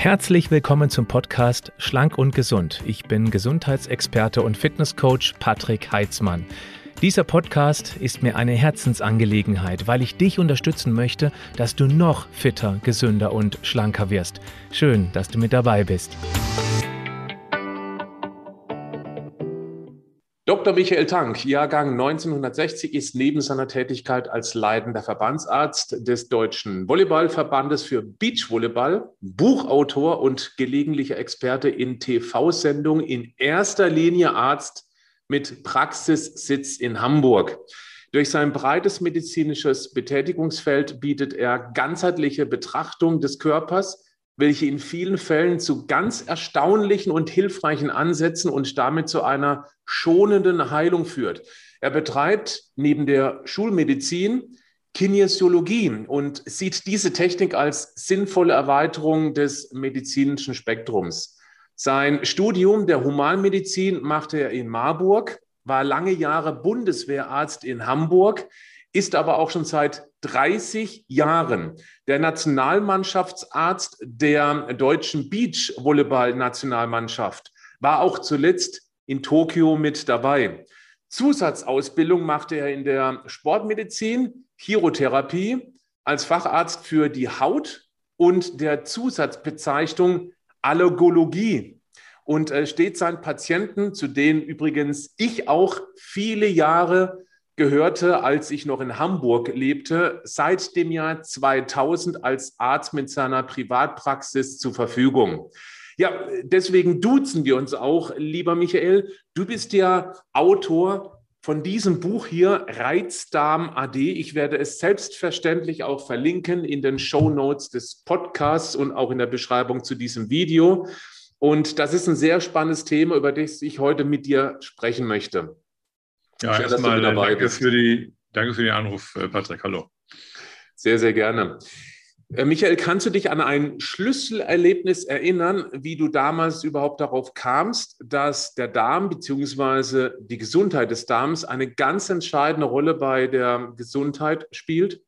Herzlich willkommen zum Podcast Schlank und Gesund. Ich bin Gesundheitsexperte und Fitnesscoach Patrick Heitzmann. Dieser Podcast ist mir eine Herzensangelegenheit, weil ich dich unterstützen möchte, dass du noch fitter, gesünder und schlanker wirst. Schön, dass du mit dabei bist. Dr. Michael Tank, Jahrgang 1960, ist neben seiner Tätigkeit als leitender Verbandsarzt des Deutschen Volleyballverbandes für Beachvolleyball, Buchautor und gelegentlicher Experte in TV-Sendungen in erster Linie Arzt mit Praxissitz in Hamburg. Durch sein breites medizinisches Betätigungsfeld bietet er ganzheitliche Betrachtung des Körpers, welche in vielen Fällen zu ganz erstaunlichen und hilfreichen Ansätzen und damit zu einer schonenden Heilung führt. Er betreibt neben der Schulmedizin Kinesiologie und sieht diese Technik als sinnvolle Erweiterung des medizinischen Spektrums. Sein Studium der Humanmedizin machte er in Marburg, war lange Jahre Bundeswehrarzt in Hamburg, ist aber auch schon seit 30 Jahren der Nationalmannschaftsarzt der deutschen Beachvolleyball-Nationalmannschaft, war auch zuletzt in Tokio mit dabei. Zusatzausbildung machte er in der Sportmedizin, Chirotherapie als Facharzt für die Haut und der Zusatzbezeichnung Allergologie und äh, steht seinen Patienten, zu denen übrigens ich auch viele Jahre gehörte, als ich noch in Hamburg lebte, seit dem Jahr 2000 als Arzt mit seiner Privatpraxis zur Verfügung. Ja, deswegen duzen wir uns auch, lieber Michael. Du bist ja Autor von diesem Buch hier, Reizdarm AD. Ich werde es selbstverständlich auch verlinken in den Show Notes des Podcasts und auch in der Beschreibung zu diesem Video. Und das ist ein sehr spannendes Thema, über das ich heute mit dir sprechen möchte. Ja, erstmal danke für, die, danke für den Anruf, äh, Patrick. Hallo. Sehr, sehr gerne. Äh, Michael, kannst du dich an ein Schlüsselerlebnis erinnern, wie du damals überhaupt darauf kamst, dass der Darm bzw. die Gesundheit des Darms eine ganz entscheidende Rolle bei der Gesundheit spielt?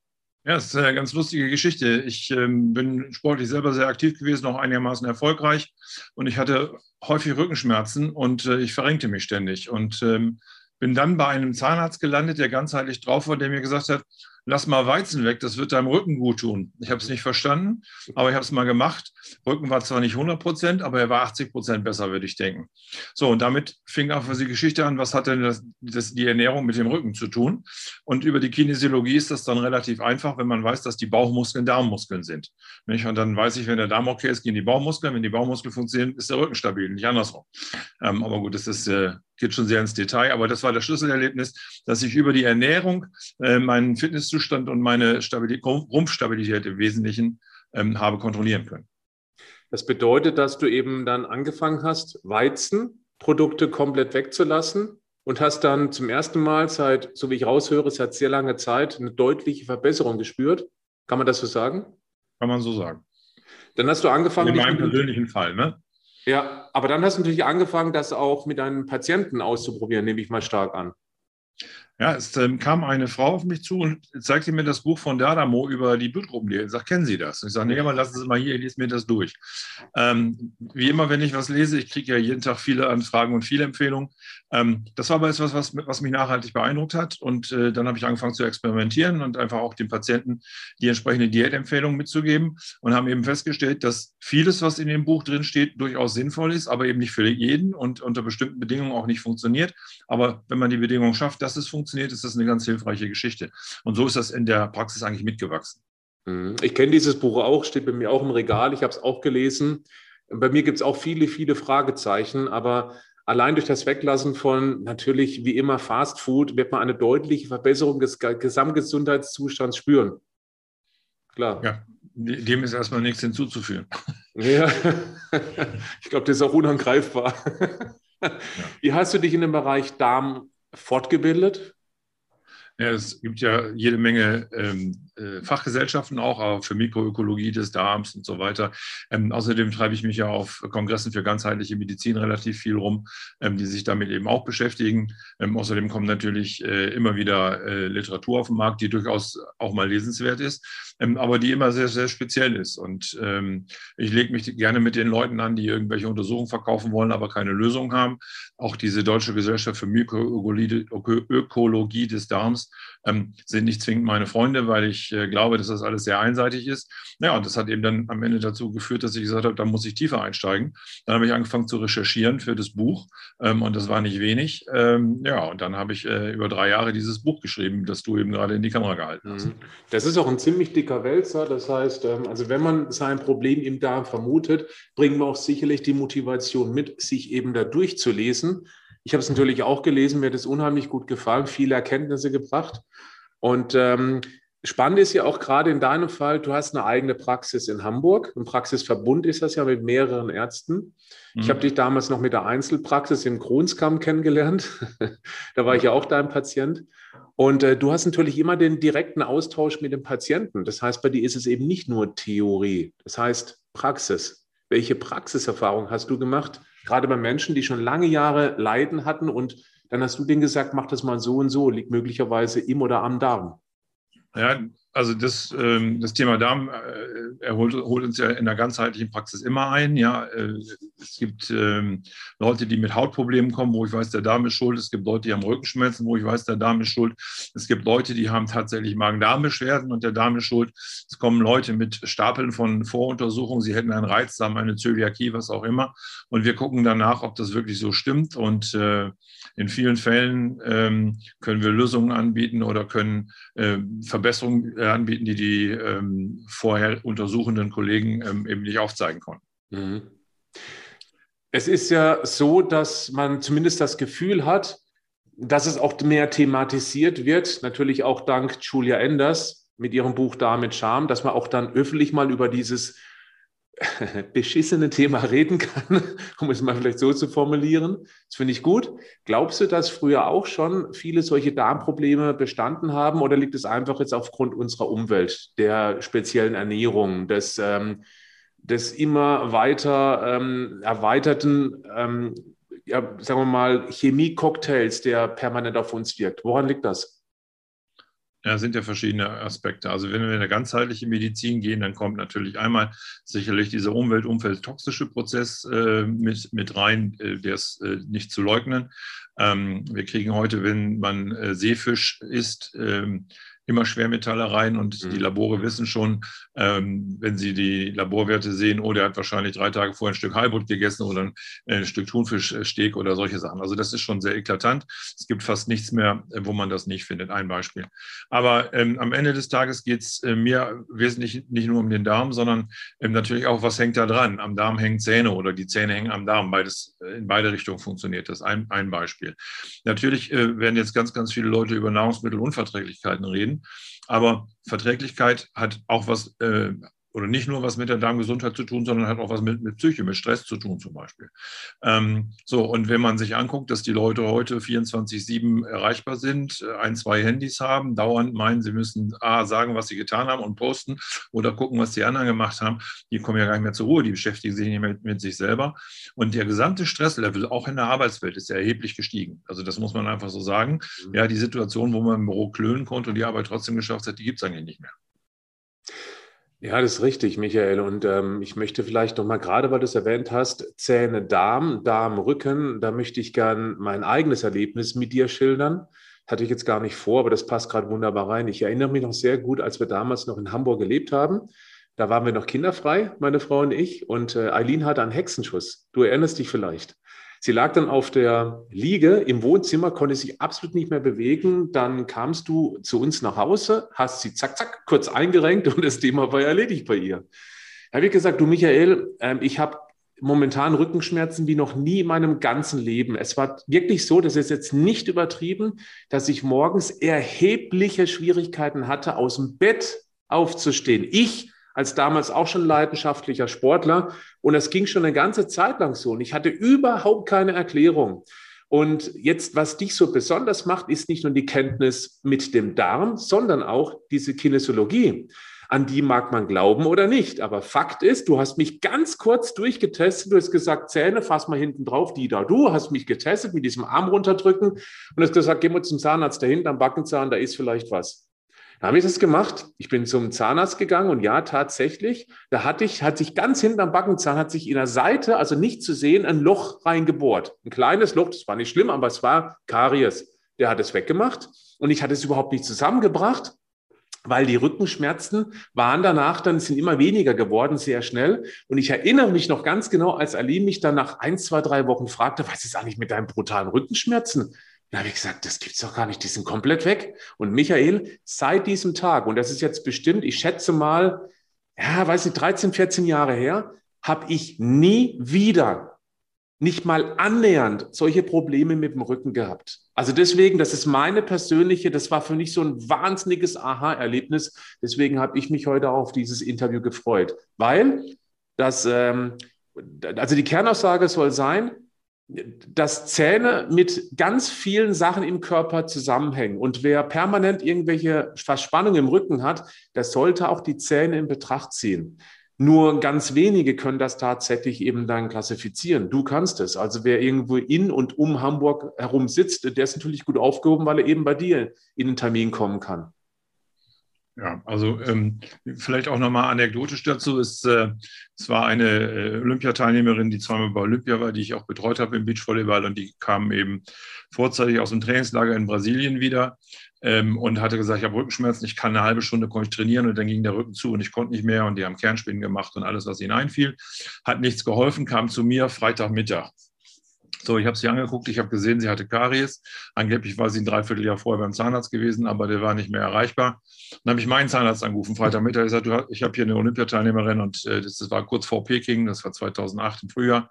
Ja, das ist eine ganz lustige Geschichte. Ich ähm, bin sportlich selber sehr aktiv gewesen, auch einigermaßen erfolgreich. Und ich hatte häufig Rückenschmerzen und äh, ich verrenkte mich ständig. Und ähm, bin dann bei einem Zahnarzt gelandet, der ganzheitlich drauf war, der mir gesagt hat, lass mal Weizen weg, das wird deinem Rücken gut tun. Ich habe es nicht verstanden, aber ich habe es mal gemacht. Rücken war zwar nicht 100 Prozent, aber er war 80 Prozent besser, würde ich denken. So, und damit fing auch die Geschichte an, was hat denn das, das, die Ernährung mit dem Rücken zu tun? Und über die Kinesiologie ist das dann relativ einfach, wenn man weiß, dass die Bauchmuskeln Darmmuskeln sind. Und dann weiß ich, wenn der Darm okay ist, gehen die Bauchmuskeln. Wenn die Bauchmuskeln funktionieren, ist der Rücken stabil, nicht andersrum. Ähm, aber gut, das ist, äh, geht schon sehr ins Detail. Aber das war das Schlüsselerlebnis, dass ich über die Ernährung äh, meinen Fitnesszustand und meine Stabilität, Rumpfstabilität im Wesentlichen ähm, habe kontrollieren können. Das bedeutet, dass du eben dann angefangen hast, Weizenprodukte komplett wegzulassen und hast dann zum ersten Mal seit, so wie ich raushöre, seit sehr langer Zeit eine deutliche Verbesserung gespürt. Kann man das so sagen? Kann man so sagen. Dann hast du angefangen. In meinem persönlichen Fall, ne? Ja, aber dann hast du natürlich angefangen, das auch mit deinen Patienten auszuprobieren, nehme ich mal stark an. Ja, es ähm, kam eine Frau auf mich zu und zeigte mir das Buch von Dardamo über die Blutgruppenlehre. Ich sage, kennen Sie das? Und ich sage, nee, aber lassen Sie mal hier, ich lese mir das durch. Ähm, wie immer, wenn ich was lese, ich kriege ja jeden Tag viele Anfragen und viele Empfehlungen. Ähm, das war aber etwas, was, was mich nachhaltig beeindruckt hat. Und äh, dann habe ich angefangen zu experimentieren und einfach auch den Patienten die entsprechende Diätempfehlung mitzugeben und haben eben festgestellt, dass vieles, was in dem Buch drin steht, durchaus sinnvoll ist, aber eben nicht für jeden und unter bestimmten Bedingungen auch nicht funktioniert. Aber wenn man die Bedingungen schafft, dass es funktioniert, ist das eine ganz hilfreiche Geschichte. Und so ist das in der Praxis eigentlich mitgewachsen. Mhm. Ich kenne dieses Buch auch, steht bei mir auch im Regal. Ich habe es auch gelesen. Bei mir gibt es auch viele, viele Fragezeichen, aber allein durch das Weglassen von natürlich wie immer Fast Food wird man eine deutliche Verbesserung des Gesamtgesundheitszustands spüren. Klar. Ja, dem ist erstmal nichts hinzuzufügen. Ja, ich glaube, das ist auch unangreifbar. Ja. Wie hast du dich in dem Bereich Darm fortgebildet? Ja, es gibt ja jede Menge ähm, äh, Fachgesellschaften auch, auch für Mikroökologie des Darms und so weiter. Ähm, außerdem treibe ich mich ja auf Kongressen für ganzheitliche Medizin relativ viel rum, ähm, die sich damit eben auch beschäftigen. Ähm, außerdem kommt natürlich äh, immer wieder äh, Literatur auf den Markt, die durchaus auch mal lesenswert ist, ähm, aber die immer sehr, sehr speziell ist. Und ähm, ich lege mich gerne mit den Leuten an, die irgendwelche Untersuchungen verkaufen wollen, aber keine Lösung haben. Auch diese Deutsche Gesellschaft für Mikroökologie des Darms ähm, sind nicht zwingend meine Freunde, weil ich äh, glaube, dass das alles sehr einseitig ist. Ja, und das hat eben dann am Ende dazu geführt, dass ich gesagt habe, da muss ich tiefer einsteigen. Dann habe ich angefangen zu recherchieren für das Buch ähm, und das war nicht wenig. Ähm, ja, und dann habe ich äh, über drei Jahre dieses Buch geschrieben, das du eben gerade in die Kamera gehalten hast. Mhm. Das ist auch ein ziemlich dicker Wälzer. Das heißt, ähm, also wenn man sein Problem im Darm vermutet, bringen wir auch sicherlich die Motivation mit, sich eben da durchzulesen. Ich habe es natürlich auch gelesen, mir hat es unheimlich gut gefallen, viele Erkenntnisse gebracht. Und ähm, spannend ist ja auch gerade in deinem Fall, du hast eine eigene Praxis in Hamburg. Ein Praxisverbund ist das ja mit mehreren Ärzten. Mhm. Ich habe dich damals noch mit der Einzelpraxis in Kronskamm kennengelernt. da war ich ja auch dein Patient. Und äh, du hast natürlich immer den direkten Austausch mit dem Patienten. Das heißt, bei dir ist es eben nicht nur Theorie, das heißt Praxis. Welche Praxiserfahrung hast du gemacht? gerade bei Menschen, die schon lange Jahre Leiden hatten und dann hast du denen gesagt, mach das mal so und so, liegt möglicherweise im oder am Darm. Ja, also das, ähm, das Thema Darm äh, er holt, uns ja in der ganzheitlichen Praxis immer ein. Ja, äh, es gibt ähm, Leute, die mit Hautproblemen kommen, wo ich weiß, der Darm ist schuld. Es gibt Leute, die haben Rückenschmerzen, wo ich weiß, der Darm ist schuld. Es gibt Leute, die haben tatsächlich Magen-Darm-Beschwerden und der Darm ist schuld. Es kommen Leute mit Stapeln von Voruntersuchungen. Sie hätten einen Reizdarm, eine Zöliakie, was auch immer. Und wir gucken danach, ob das wirklich so stimmt. Und äh, in vielen Fällen ähm, können wir Lösungen anbieten oder können äh, Verbesserungen anbieten, die die ähm, vorher untersuchenden Kollegen ähm, eben nicht aufzeigen konnten. Mhm. Es ist ja so, dass man zumindest das Gefühl hat, dass es auch mehr thematisiert wird, natürlich auch dank Julia Enders mit ihrem Buch Da mit Charme, dass man auch dann öffentlich mal über dieses beschissene Thema reden kann, um es mal vielleicht so zu formulieren. Das finde ich gut. Glaubst du, dass früher auch schon viele solche Darmprobleme bestanden haben oder liegt es einfach jetzt aufgrund unserer Umwelt, der speziellen Ernährung, des, ähm, des immer weiter ähm, erweiterten, ähm, ja, sagen wir mal, Chemie-Cocktails, der permanent auf uns wirkt? Woran liegt das? Ja, sind ja verschiedene Aspekte. Also wenn wir in eine ganzheitliche Medizin gehen, dann kommt natürlich einmal sicherlich dieser Umwelt-Umfeld-toxische Prozess äh, mit, mit rein, äh, der ist äh, nicht zu leugnen. Ähm, wir kriegen heute, wenn man äh, Seefisch isst, ähm, immer Schwermetalle rein und mhm. die Labore wissen schon, ähm, wenn sie die Laborwerte sehen, oh, der hat wahrscheinlich drei Tage vorher ein Stück Heilbutt gegessen oder ein, ein Stück Thunfischsteak oder solche Sachen. Also das ist schon sehr eklatant. Es gibt fast nichts mehr, äh, wo man das nicht findet. Ein Beispiel. Aber ähm, am Ende des Tages geht es äh, mir wesentlich nicht nur um den Darm, sondern ähm, natürlich auch, was hängt da dran? Am Darm hängen Zähne oder die Zähne hängen am Darm. Beides äh, in beide Richtungen funktioniert das. Ein, ein Beispiel. Natürlich äh, werden jetzt ganz, ganz viele Leute über Nahrungsmittelunverträglichkeiten reden. Aber Verträglichkeit hat auch was äh, oder nicht nur was mit der Darmgesundheit zu tun, sondern hat auch was mit, mit Psyche, mit Stress zu tun zum Beispiel. Ähm, so, und wenn man sich anguckt, dass die Leute heute 24-7 erreichbar sind, äh, ein, zwei Handys haben, dauernd meinen, sie müssen A, sagen, was sie getan haben und posten oder gucken, was die anderen gemacht haben, die kommen ja gar nicht mehr zur Ruhe, die beschäftigen sich nicht mehr mit, mit sich selber. Und der gesamte Stresslevel, auch in der Arbeitswelt, ist ja erheblich gestiegen. Also das muss man einfach so sagen. Mhm. Ja, die Situation, wo man im Büro klönen konnte und die Arbeit trotzdem geschafft hat, die gibt es eigentlich nicht mehr. Ja, das ist richtig, Michael. Und ähm, ich möchte vielleicht noch mal gerade, weil du es erwähnt hast, Zähne, Darm, Darm, Rücken. Da möchte ich gern mein eigenes Erlebnis mit dir schildern. Hatte ich jetzt gar nicht vor, aber das passt gerade wunderbar rein. Ich erinnere mich noch sehr gut, als wir damals noch in Hamburg gelebt haben. Da waren wir noch kinderfrei, meine Frau und ich. Und äh, Eileen hatte einen Hexenschuss. Du erinnerst dich vielleicht. Sie lag dann auf der Liege im Wohnzimmer, konnte sich absolut nicht mehr bewegen. Dann kamst du zu uns nach Hause, hast sie zack, zack, kurz eingerenkt und das Thema war erledigt bei ihr. Da habe ich gesagt, du Michael, äh, ich habe momentan Rückenschmerzen wie noch nie in meinem ganzen Leben. Es war wirklich so, das ist jetzt nicht übertrieben, dass ich morgens erhebliche Schwierigkeiten hatte, aus dem Bett aufzustehen. Ich als damals auch schon leidenschaftlicher Sportler. Und es ging schon eine ganze Zeit lang so. Und ich hatte überhaupt keine Erklärung. Und jetzt, was dich so besonders macht, ist nicht nur die Kenntnis mit dem Darm, sondern auch diese Kinesiologie. An die mag man glauben oder nicht. Aber Fakt ist, du hast mich ganz kurz durchgetestet. Du hast gesagt, Zähne, fass mal hinten drauf, die da. Du hast mich getestet mit diesem Arm runterdrücken und hast gesagt, geh mal zum Zahnarzt da hinten am Backenzahn, da ist vielleicht was. Da habe ich das gemacht. Ich bin zum Zahnarzt gegangen und ja, tatsächlich, da hatte ich, hat sich ganz hinten am Backenzahn, hat sich in der Seite, also nicht zu sehen, ein Loch reingebohrt. Ein kleines Loch, das war nicht schlimm, aber es war Karies. Der hat es weggemacht und ich hatte es überhaupt nicht zusammengebracht weil die Rückenschmerzen waren danach dann, sind immer weniger geworden, sehr schnell. Und ich erinnere mich noch ganz genau, als Aline mich dann nach ein, zwei, drei Wochen fragte, was ist eigentlich mit deinen brutalen Rückenschmerzen? Habe ich gesagt, das gibt's doch gar nicht, die sind komplett weg. Und Michael, seit diesem Tag, und das ist jetzt bestimmt, ich schätze mal, ja, weiß nicht, 13, 14 Jahre her, habe ich nie wieder, nicht mal annähernd solche Probleme mit dem Rücken gehabt. Also deswegen, das ist meine persönliche, das war für mich so ein wahnsinniges Aha-Erlebnis. Deswegen habe ich mich heute auf dieses Interview gefreut, weil das, ähm, also die Kernaussage soll sein, dass Zähne mit ganz vielen Sachen im Körper zusammenhängen. Und wer permanent irgendwelche Verspannungen im Rücken hat, der sollte auch die Zähne in Betracht ziehen. Nur ganz wenige können das tatsächlich eben dann klassifizieren. Du kannst es. Also wer irgendwo in und um Hamburg herum sitzt, der ist natürlich gut aufgehoben, weil er eben bei dir in den Termin kommen kann. Ja, also ähm, vielleicht auch nochmal anekdotisch dazu. Es, äh, es war eine äh, Olympiateilnehmerin, die zweimal bei Olympia war, die ich auch betreut habe im Beachvolleyball und die kam eben vorzeitig aus dem Trainingslager in Brasilien wieder ähm, und hatte gesagt, ich habe Rückenschmerzen, ich kann eine halbe Stunde konnte ich trainieren und dann ging der Rücken zu und ich konnte nicht mehr und die haben Kernspinnen gemacht und alles, was ihnen einfiel. Hat nichts geholfen, kam zu mir Freitagmittag. So, ich habe sie angeguckt, ich habe gesehen, sie hatte Karies. Angeblich war sie ein Dreivierteljahr vorher beim Zahnarzt gewesen, aber der war nicht mehr erreichbar. Dann habe ich meinen Zahnarzt angerufen, Freitagmittag, ich ich habe hier eine Olympiateilnehmerin und äh, das, das, war kurz vor Peking, das war 2008 im Frühjahr.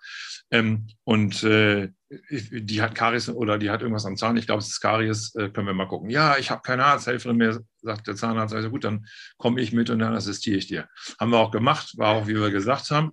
Ähm, und äh, die hat Karies oder die hat irgendwas am Zahn, ich glaube, es ist Karies, äh, können wir mal gucken. Ja, ich habe keine Arzthelferin mehr, sagt der Zahnarzt. Also gut, dann komme ich mit und dann assistiere ich dir. Haben wir auch gemacht, war auch, wie wir gesagt haben.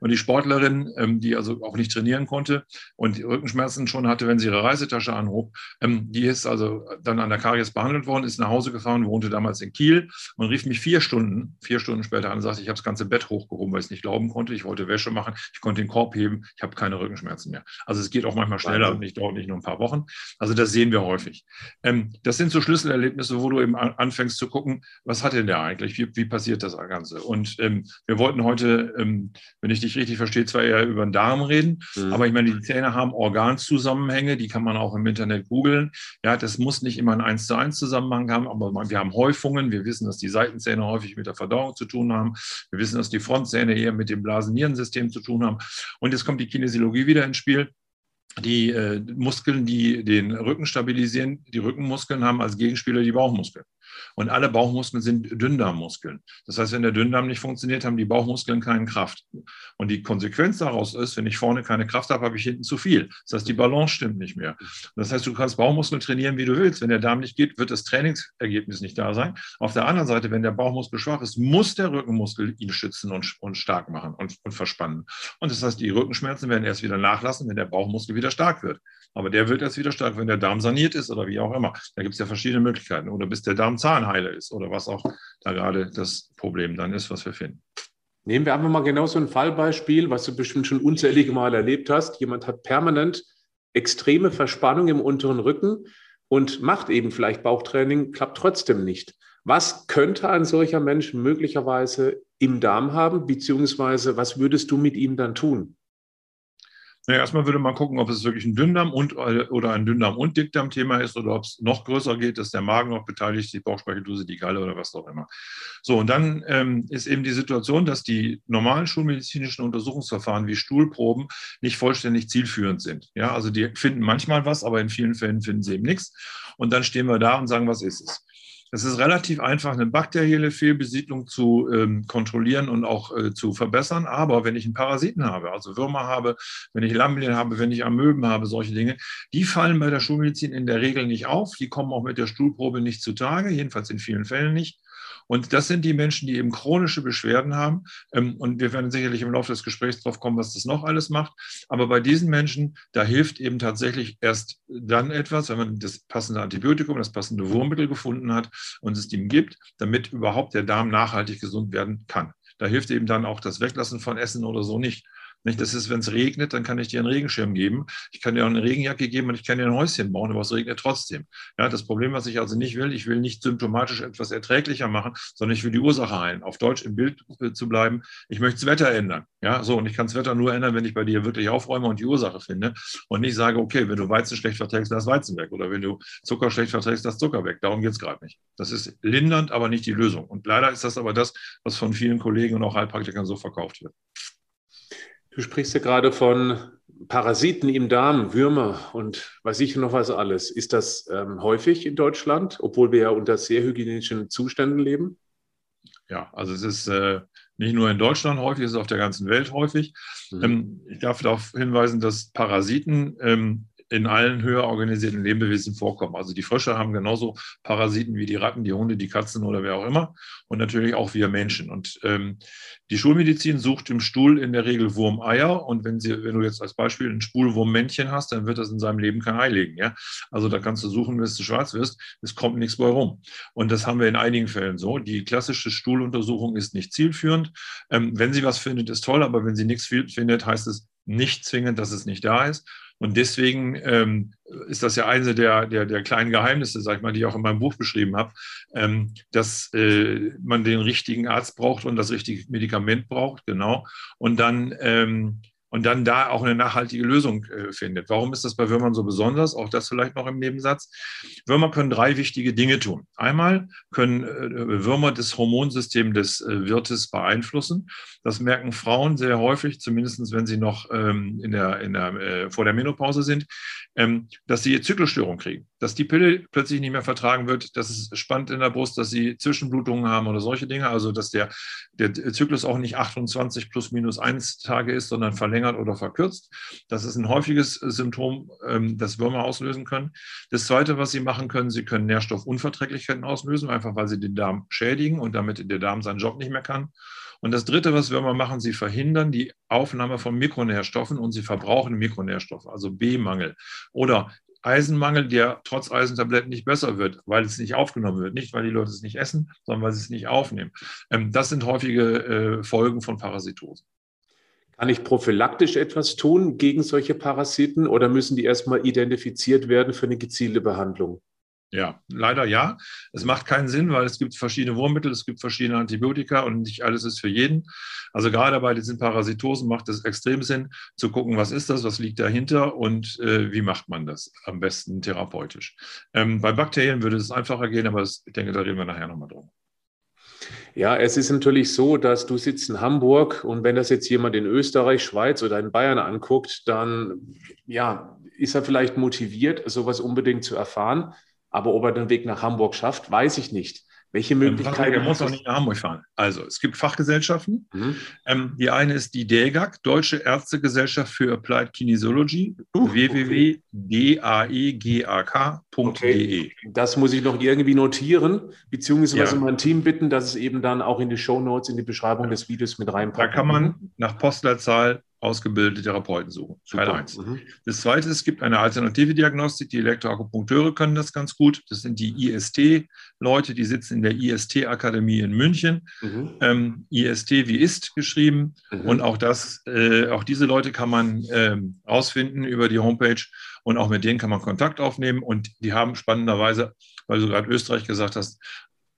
Und die Sportlerin, ähm, die also auch nicht trainieren konnte und Rückenschmerzen schon hatte, wenn sie ihre Reisetasche anhob, ähm, die ist also dann an der Karies behandelt worden, ist nach Hause gefahren, wohnte damals in Kiel und rief mich vier Stunden, vier Stunden später an und sagte, ich habe das ganze Bett hochgehoben, weil ich es nicht glauben konnte. Ich wollte Wäsche machen, ich konnte den Korb heben, ich habe keine Rückenschmerzen mehr. Also es geht auch manchmal schneller und nicht dauert nicht nur ein paar Wochen. Also das sehen wir häufig. Ähm, das sind so Schlüsselerlebnisse, wo du eben anfängst zu gucken, was hat denn der eigentlich? Wie, wie passiert das Ganze? Und ähm, wir wollten heute, ähm, wenn ich dich richtig verstehe, zwar eher über den Darm reden, mhm. aber ich meine, die Zähne haben Organzusammenhänge, die kann man auch im Internet googeln. Ja, das muss nicht immer einen 1 zu 1 Zusammenhang haben, aber wir haben Häufungen. Wir wissen, dass die Seitenzähne häufig mit der Verdauung zu tun haben. Wir wissen, dass die Frontzähne eher mit dem Blasenierensystem zu tun haben. Und jetzt kommt die Kinesiologie wieder ins Spiel die äh, Muskeln, die den Rücken stabilisieren, die Rückenmuskeln haben als Gegenspieler die Bauchmuskeln. Und alle Bauchmuskeln sind Dünndarmmuskeln. Das heißt, wenn der Dünndarm nicht funktioniert, haben die Bauchmuskeln keine Kraft. Und die Konsequenz daraus ist, wenn ich vorne keine Kraft habe, habe ich hinten zu viel. Das heißt, die Balance stimmt nicht mehr. Das heißt, du kannst Bauchmuskeln trainieren, wie du willst. Wenn der Darm nicht geht, wird das Trainingsergebnis nicht da sein. Auf der anderen Seite, wenn der Bauchmuskel schwach ist, muss der Rückenmuskel ihn schützen und, und stark machen und, und verspannen. Und das heißt, die Rückenschmerzen werden erst wieder nachlassen, wenn der Bauchmuskel wieder stark wird. Aber der wird erst wieder stark, wenn der Darm saniert ist oder wie auch immer. Da gibt es ja verschiedene Möglichkeiten. Oder bis der Darm zahnheile ist oder was auch da gerade das Problem dann ist, was wir finden. Nehmen wir einfach mal genau so ein Fallbeispiel, was du bestimmt schon unzählige Mal erlebt hast. Jemand hat permanent extreme Verspannung im unteren Rücken und macht eben vielleicht Bauchtraining, klappt trotzdem nicht. Was könnte ein solcher Mensch möglicherweise im Darm haben, beziehungsweise was würdest du mit ihm dann tun? Naja, erstmal würde man gucken, ob es wirklich ein Dünndarm und oder ein Dünndarm- und Dickdarm-Thema ist oder ob es noch größer geht, dass der Magen noch beteiligt, ist, die Bauchspeicheldrüse, die Galle oder was auch immer. So, und dann ähm, ist eben die Situation, dass die normalen schulmedizinischen Untersuchungsverfahren wie Stuhlproben nicht vollständig zielführend sind. Ja, also die finden manchmal was, aber in vielen Fällen finden sie eben nichts. Und dann stehen wir da und sagen, was ist es? Es ist relativ einfach, eine bakterielle Fehlbesiedlung zu ähm, kontrollieren und auch äh, zu verbessern. Aber wenn ich einen Parasiten habe, also Würmer habe, wenn ich Lamblien habe, wenn ich Amöben habe, solche Dinge, die fallen bei der Schulmedizin in der Regel nicht auf. Die kommen auch mit der Stuhlprobe nicht zutage, jedenfalls in vielen Fällen nicht. Und das sind die Menschen, die eben chronische Beschwerden haben. Ähm, und wir werden sicherlich im Laufe des Gesprächs darauf kommen, was das noch alles macht. Aber bei diesen Menschen, da hilft eben tatsächlich erst dann etwas, wenn man das passende Antibiotikum, das passende Wurmmittel gefunden hat und es ihm gibt, damit überhaupt der Darm nachhaltig gesund werden kann. Da hilft eben dann auch das Weglassen von Essen oder so nicht. Nicht, das ist, wenn es regnet, dann kann ich dir einen Regenschirm geben. Ich kann dir auch eine Regenjacke geben und ich kann dir ein Häuschen bauen, aber es regnet trotzdem. Ja, das Problem, was ich also nicht will, ich will nicht symptomatisch etwas erträglicher machen, sondern ich will die Ursache heilen. Auf Deutsch im Bild zu bleiben, ich möchte das Wetter ändern. Ja, so, und ich kann das Wetter nur ändern, wenn ich bei dir wirklich aufräume und die Ursache finde und nicht sage, okay, wenn du Weizen schlecht verträgst, lass Weizen weg. Oder wenn du Zucker schlecht verträgst, lass Zucker weg. Darum geht es gerade nicht. Das ist lindernd, aber nicht die Lösung. Und leider ist das aber das, was von vielen Kollegen und auch Heilpraktikern so verkauft wird. Du sprichst ja gerade von Parasiten im Darm, Würmer und weiß ich noch was alles. Ist das ähm, häufig in Deutschland, obwohl wir ja unter sehr hygienischen Zuständen leben? Ja, also es ist äh, nicht nur in Deutschland häufig, es ist auf der ganzen Welt häufig. Mhm. Ähm, ich darf darauf hinweisen, dass Parasiten ähm, in allen höher organisierten Lebewesen vorkommen. Also die Frösche haben genauso Parasiten wie die Ratten, die Hunde, die Katzen oder wer auch immer. Und natürlich auch wir Menschen. Und ähm, die Schulmedizin sucht im Stuhl in der Regel Wurmeier. Und wenn, sie, wenn du jetzt als Beispiel ein Spulwurmmännchen hast, dann wird das in seinem Leben kein Ei legen. Ja? Also da kannst du suchen, bis du schwarz wirst. Es kommt nichts bei rum. Und das haben wir in einigen Fällen so. Die klassische Stuhluntersuchung ist nicht zielführend. Ähm, wenn sie was findet, ist toll. Aber wenn sie nichts findet, heißt es nicht zwingend, dass es nicht da ist. Und deswegen ähm, ist das ja eine der, der, der kleinen Geheimnisse, sag ich mal, die ich auch in meinem Buch beschrieben habe, ähm, dass äh, man den richtigen Arzt braucht und das richtige Medikament braucht, genau. Und dann ähm, und dann da auch eine nachhaltige Lösung äh, findet. Warum ist das bei Würmern so besonders? Auch das vielleicht noch im Nebensatz. Würmer können drei wichtige Dinge tun. Einmal können äh, Würmer das Hormonsystem des äh, Wirtes beeinflussen. Das merken Frauen sehr häufig, zumindest wenn sie noch ähm, in der, in der, äh, vor der Menopause sind, ähm, dass sie Zyklusstörungen kriegen, dass die Pille plötzlich nicht mehr vertragen wird, dass es spannt in der Brust, dass sie Zwischenblutungen haben oder solche Dinge. Also dass der, der Zyklus auch nicht 28 plus minus 1 Tage ist, sondern verlängert verlängert oder verkürzt. Das ist ein häufiges Symptom, ähm, das Würmer auslösen können. Das Zweite, was sie machen können, sie können Nährstoffunverträglichkeiten auslösen, einfach weil sie den Darm schädigen und damit der Darm seinen Job nicht mehr kann. Und das Dritte, was Würmer machen, sie verhindern die Aufnahme von Mikronährstoffen und sie verbrauchen Mikronährstoffe, also B-Mangel. Oder Eisenmangel, der trotz Eisentabletten nicht besser wird, weil es nicht aufgenommen wird. Nicht, weil die Leute es nicht essen, sondern weil sie es nicht aufnehmen. Ähm, das sind häufige äh, Folgen von Parasitose. Kann ich prophylaktisch etwas tun gegen solche Parasiten oder müssen die erstmal identifiziert werden für eine gezielte Behandlung? Ja, leider ja. Es macht keinen Sinn, weil es gibt verschiedene Wurmmittel, es gibt verschiedene Antibiotika und nicht alles ist für jeden. Also gerade bei diesen Parasitosen macht es extrem Sinn zu gucken, was ist das, was liegt dahinter und äh, wie macht man das am besten therapeutisch. Ähm, bei Bakterien würde es einfacher gehen, aber das, ich denke, da reden wir nachher nochmal drum. Ja, es ist natürlich so, dass du sitzt in Hamburg und wenn das jetzt jemand in Österreich, Schweiz oder in Bayern anguckt, dann ja, ist er vielleicht motiviert, sowas unbedingt zu erfahren. Aber ob er den Weg nach Hamburg schafft, weiß ich nicht. Welche Möglichkeiten? Er muss auch nicht nach Hamburg fahren. Also, es gibt Fachgesellschaften. Mhm. Ähm, die eine ist die DEGAC, Deutsche Ärztegesellschaft für Applied Kinesiology, uh, www.daegak.de. Okay. Das muss ich noch irgendwie notieren, beziehungsweise ja. mein Team bitten, dass es eben dann auch in die Show Notes, in die Beschreibung des Videos mit reinpackt. Da kann man nach Postleitzahl ausgebildete Therapeuten suchen. Teil 1. Mhm. Das zweite, es gibt eine alternative Diagnostik. Die Elektroakupunkteure können das ganz gut. Das sind die IST-Leute, die sitzen in der IST-Akademie in München. Mhm. Ähm, IST wie ist geschrieben. Mhm. Und auch das, äh, auch diese Leute kann man ähm, rausfinden über die Homepage und auch mit denen kann man Kontakt aufnehmen. Und die haben spannenderweise, weil du gerade Österreich gesagt hast,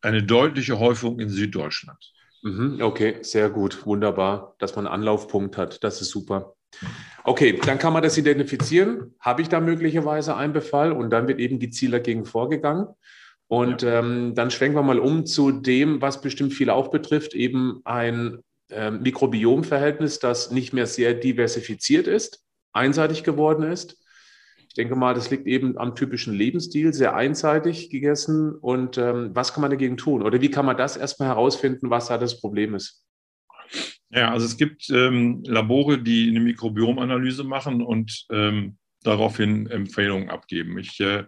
eine deutliche Häufung in Süddeutschland. Mhm, okay, sehr gut, wunderbar, dass man einen Anlaufpunkt hat. Das ist super. Okay, dann kann man das identifizieren. Habe ich da möglicherweise einen Befall? Und dann wird eben gezielt dagegen vorgegangen. Und ja. ähm, dann schwenken wir mal um zu dem, was bestimmt viele auch betrifft, eben ein äh, Mikrobiomverhältnis, das nicht mehr sehr diversifiziert ist, einseitig geworden ist. Ich denke mal, das liegt eben am typischen Lebensstil, sehr einseitig gegessen. Und ähm, was kann man dagegen tun? Oder wie kann man das erstmal herausfinden, was da das Problem ist? Ja, also es gibt ähm, Labore, die eine Mikrobiomanalyse machen und ähm, daraufhin Empfehlungen abgeben. Ich äh,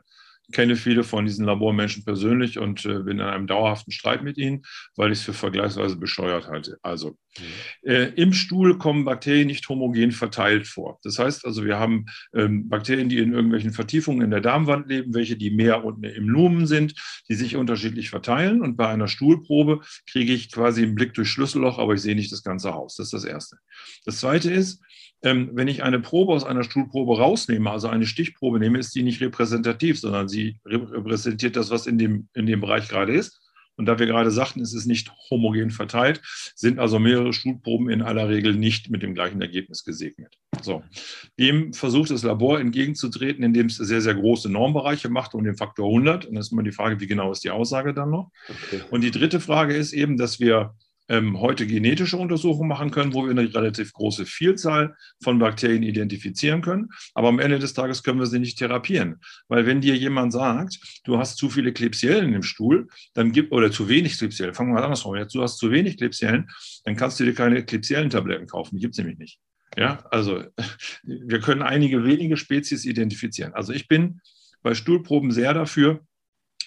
kenne viele von diesen Labormenschen persönlich und äh, bin in einem dauerhaften Streit mit ihnen, weil ich es für vergleichsweise bescheuert halte. Also mhm. äh, im Stuhl kommen Bakterien nicht homogen verteilt vor. Das heißt also, wir haben ähm, Bakterien, die in irgendwelchen Vertiefungen in der Darmwand leben, welche die mehr unten im Lumen sind, die sich unterschiedlich verteilen. Und bei einer Stuhlprobe kriege ich quasi einen Blick durch Schlüsselloch, aber ich sehe nicht das ganze Haus. Das ist das Erste. Das Zweite ist, ähm, wenn ich eine Probe aus einer Stuhlprobe rausnehme, also eine Stichprobe nehme, ist die nicht repräsentativ, sondern sie repräsentiert das, was in dem, in dem Bereich gerade ist. Und da wir gerade sagten, es ist nicht homogen verteilt, sind also mehrere Stuhlproben in aller Regel nicht mit dem gleichen Ergebnis gesegnet. So. Dem versucht das Labor entgegenzutreten, indem es sehr, sehr große Normbereiche macht um den Faktor 100. Und das ist immer die Frage, wie genau ist die Aussage dann noch? Okay. Und die dritte Frage ist eben, dass wir ähm, heute genetische Untersuchungen machen können, wo wir eine relativ große Vielzahl von Bakterien identifizieren können. Aber am Ende des Tages können wir sie nicht therapieren. Weil wenn dir jemand sagt, du hast zu viele Klebsiellen im Stuhl, dann gibt, oder zu wenig Klebsiellen, fangen wir mal andersrum, jetzt du hast zu wenig Klebsiellen, dann kannst du dir keine Klebsiellen-Tabletten kaufen. Die gibt es nämlich nicht. Ja, also wir können einige wenige Spezies identifizieren. Also ich bin bei Stuhlproben sehr dafür,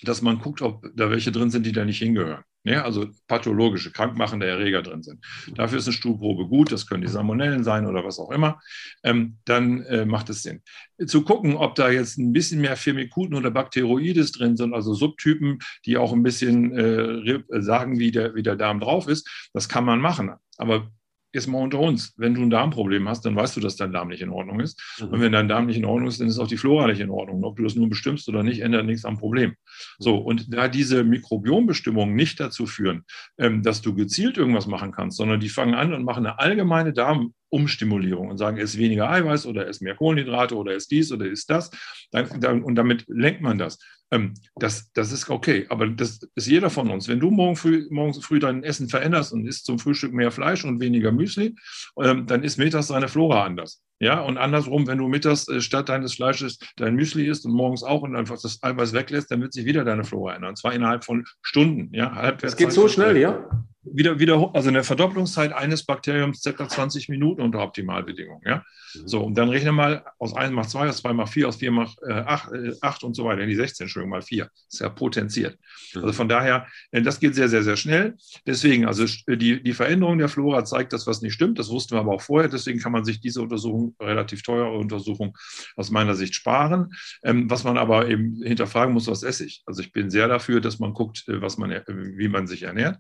dass man guckt, ob da welche drin sind, die da nicht hingehören. Ja, also pathologische, krankmachende Erreger drin sind. Dafür ist eine Stuhlprobe gut, das können die Salmonellen sein oder was auch immer. Ähm, dann äh, macht es Sinn. Zu gucken, ob da jetzt ein bisschen mehr Firmikuten oder Bakteroides drin sind, also Subtypen, die auch ein bisschen äh, sagen, wie der, wie der Darm drauf ist, das kann man machen. Aber jetzt mal unter uns, wenn du ein Darmproblem hast, dann weißt du, dass dein Darm nicht in Ordnung ist. Mhm. Und wenn dein Darm nicht in Ordnung ist, dann ist auch die Flora nicht in Ordnung. ob du das nun bestimmst oder nicht, ändert nichts am Problem. So, und da diese Mikrobiombestimmungen nicht dazu führen, ähm, dass du gezielt irgendwas machen kannst, sondern die fangen an und machen eine allgemeine Darmumstimulierung und sagen, es weniger Eiweiß oder es mehr Kohlenhydrate oder es dies oder ist das. Dann, dann, und damit lenkt man das. Ähm, das, das ist okay, aber das ist jeder von uns. Wenn du morgen früh, morgens früh dein Essen veränderst und isst zum Frühstück mehr Fleisch und weniger Müsli, ähm, dann ist mittags deine Flora anders. Ja, und andersrum, wenn du mittags äh, statt deines Fleisches dein Müsli isst und morgens auch und einfach das Eiweiß weglässt, dann wird sich wieder deine Flora ändern. Und zwar innerhalb von Stunden. Ja, das geht so schnell, ja? Wieder, wieder, also eine Verdopplungszeit eines Bakteriums circa 20 Minuten unter Optimalbedingungen. Ja? Mhm. So, und dann rechne mal aus 1 macht 2, aus 2 macht 4, aus 4 macht äh, 8, äh, 8 und so weiter, in die 16, Entschuldigung, mal 4. Das ist ja potenziert. Mhm. Also von daher, äh, das geht sehr, sehr, sehr schnell. Deswegen, also die, die Veränderung der Flora zeigt das, was nicht stimmt. Das wussten wir aber auch vorher. Deswegen kann man sich diese Untersuchung, relativ teure Untersuchung, aus meiner Sicht sparen. Ähm, was man aber eben hinterfragen muss, was esse ich? Also ich bin sehr dafür, dass man guckt, äh, was man, äh, wie man sich ernährt.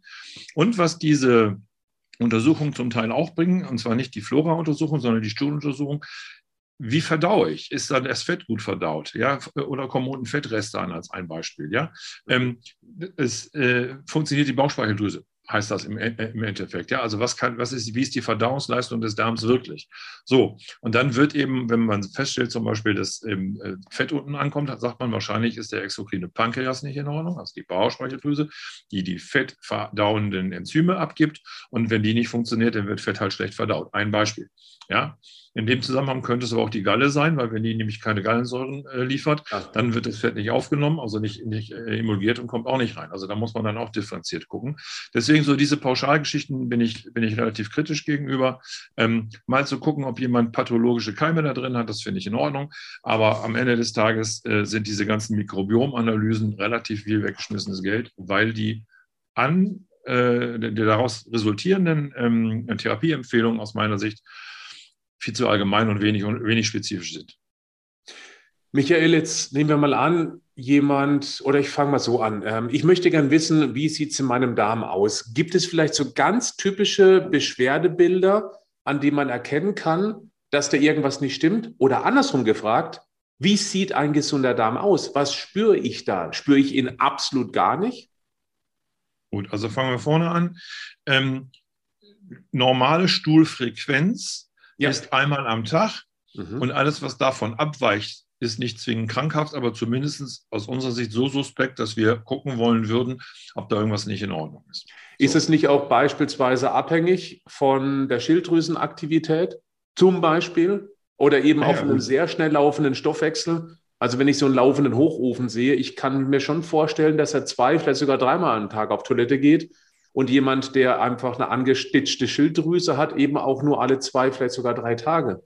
Und was diese Untersuchungen zum Teil auch bringen, und zwar nicht die Flora-Untersuchung, sondern die Stuhluntersuchung, wie verdaue ich? Ist dann das Fett gut verdaut? Ja? Oder kommen unten Fettreste an als ein Beispiel? Ja? Ähm, es äh, funktioniert die Bauchspeicheldrüse heißt das im, äh, im Endeffekt. Ja, also was kann, was ist, wie ist die Verdauungsleistung des Darms wirklich? So, und dann wird eben, wenn man feststellt, zum Beispiel, dass eben äh, Fett unten ankommt, sagt man wahrscheinlich, ist der exokrine Pankreas nicht in Ordnung, also die Bauchspeicheldrüse, die die fettverdauenden Enzyme abgibt. Und wenn die nicht funktioniert, dann wird Fett halt schlecht verdaut. Ein Beispiel. Ja, in dem Zusammenhang könnte es aber auch die Galle sein, weil wenn die nämlich keine Gallensäuren äh, liefert, dann wird das Fett nicht aufgenommen, also nicht, nicht äh, emulgiert und kommt auch nicht rein. Also da muss man dann auch differenziert gucken. Deswegen so diese Pauschalgeschichten bin ich, bin ich relativ kritisch gegenüber. Ähm, mal zu gucken, ob jemand pathologische Keime da drin hat, das finde ich in Ordnung. Aber am Ende des Tages äh, sind diese ganzen Mikrobiomanalysen relativ viel weggeschmissenes Geld, weil die an äh, die daraus resultierenden ähm, Therapieempfehlungen aus meiner Sicht viel zu allgemein und wenig, wenig spezifisch sind. Michael, jetzt nehmen wir mal an, jemand, oder ich fange mal so an. Ähm, ich möchte gern wissen, wie sieht es in meinem Darm aus? Gibt es vielleicht so ganz typische Beschwerdebilder, an denen man erkennen kann, dass da irgendwas nicht stimmt? Oder andersrum gefragt, wie sieht ein gesunder Darm aus? Was spüre ich da? Spüre ich ihn absolut gar nicht? Gut, also fangen wir vorne an. Ähm, normale Stuhlfrequenz ja. ist einmal am Tag mhm. und alles, was davon abweicht, ist nicht zwingend krankhaft, aber zumindest aus unserer Sicht so suspekt, dass wir gucken wollen würden, ob da irgendwas nicht in Ordnung ist. So. Ist es nicht auch beispielsweise abhängig von der Schilddrüsenaktivität zum Beispiel oder eben ja, auf einem sehr schnell laufenden Stoffwechsel? Also wenn ich so einen laufenden Hochofen sehe, ich kann mir schon vorstellen, dass er zwei, vielleicht sogar dreimal am Tag auf Toilette geht und jemand, der einfach eine angestitchte Schilddrüse hat, eben auch nur alle zwei, vielleicht sogar drei Tage.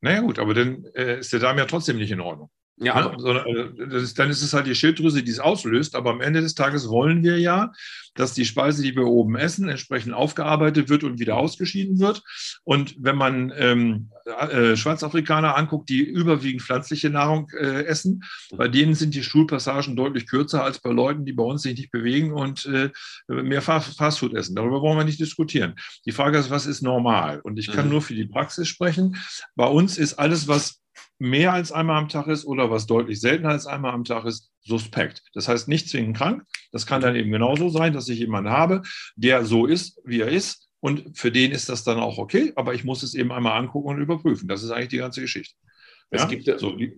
Naja gut, aber dann äh, ist der Darm ja trotzdem nicht in Ordnung. Ja, ne? aber Sondern, äh, ist, dann ist es halt die Schilddrüse, die es auslöst. Aber am Ende des Tages wollen wir ja, dass die Speise, die wir oben essen, entsprechend aufgearbeitet wird und wieder ausgeschieden wird. Und wenn man ähm, äh, Schwarzafrikaner anguckt, die überwiegend pflanzliche Nahrung äh, essen, bei denen sind die Stuhlpassagen deutlich kürzer als bei Leuten, die bei uns sich nicht bewegen und äh, mehr Fastfood essen. Darüber wollen wir nicht diskutieren. Die Frage ist, was ist normal? Und ich kann mhm. nur für die Praxis sprechen. Bei uns ist alles, was mehr als einmal am Tag ist oder was deutlich seltener als einmal am Tag ist, suspekt. Das heißt nicht zwingend krank. Das kann dann eben genauso sein, dass ich jemanden habe, der so ist, wie er ist. Und für den ist das dann auch okay, aber ich muss es eben einmal angucken und überprüfen. Das ist eigentlich die ganze Geschichte. Ja? Es gibt, so, die.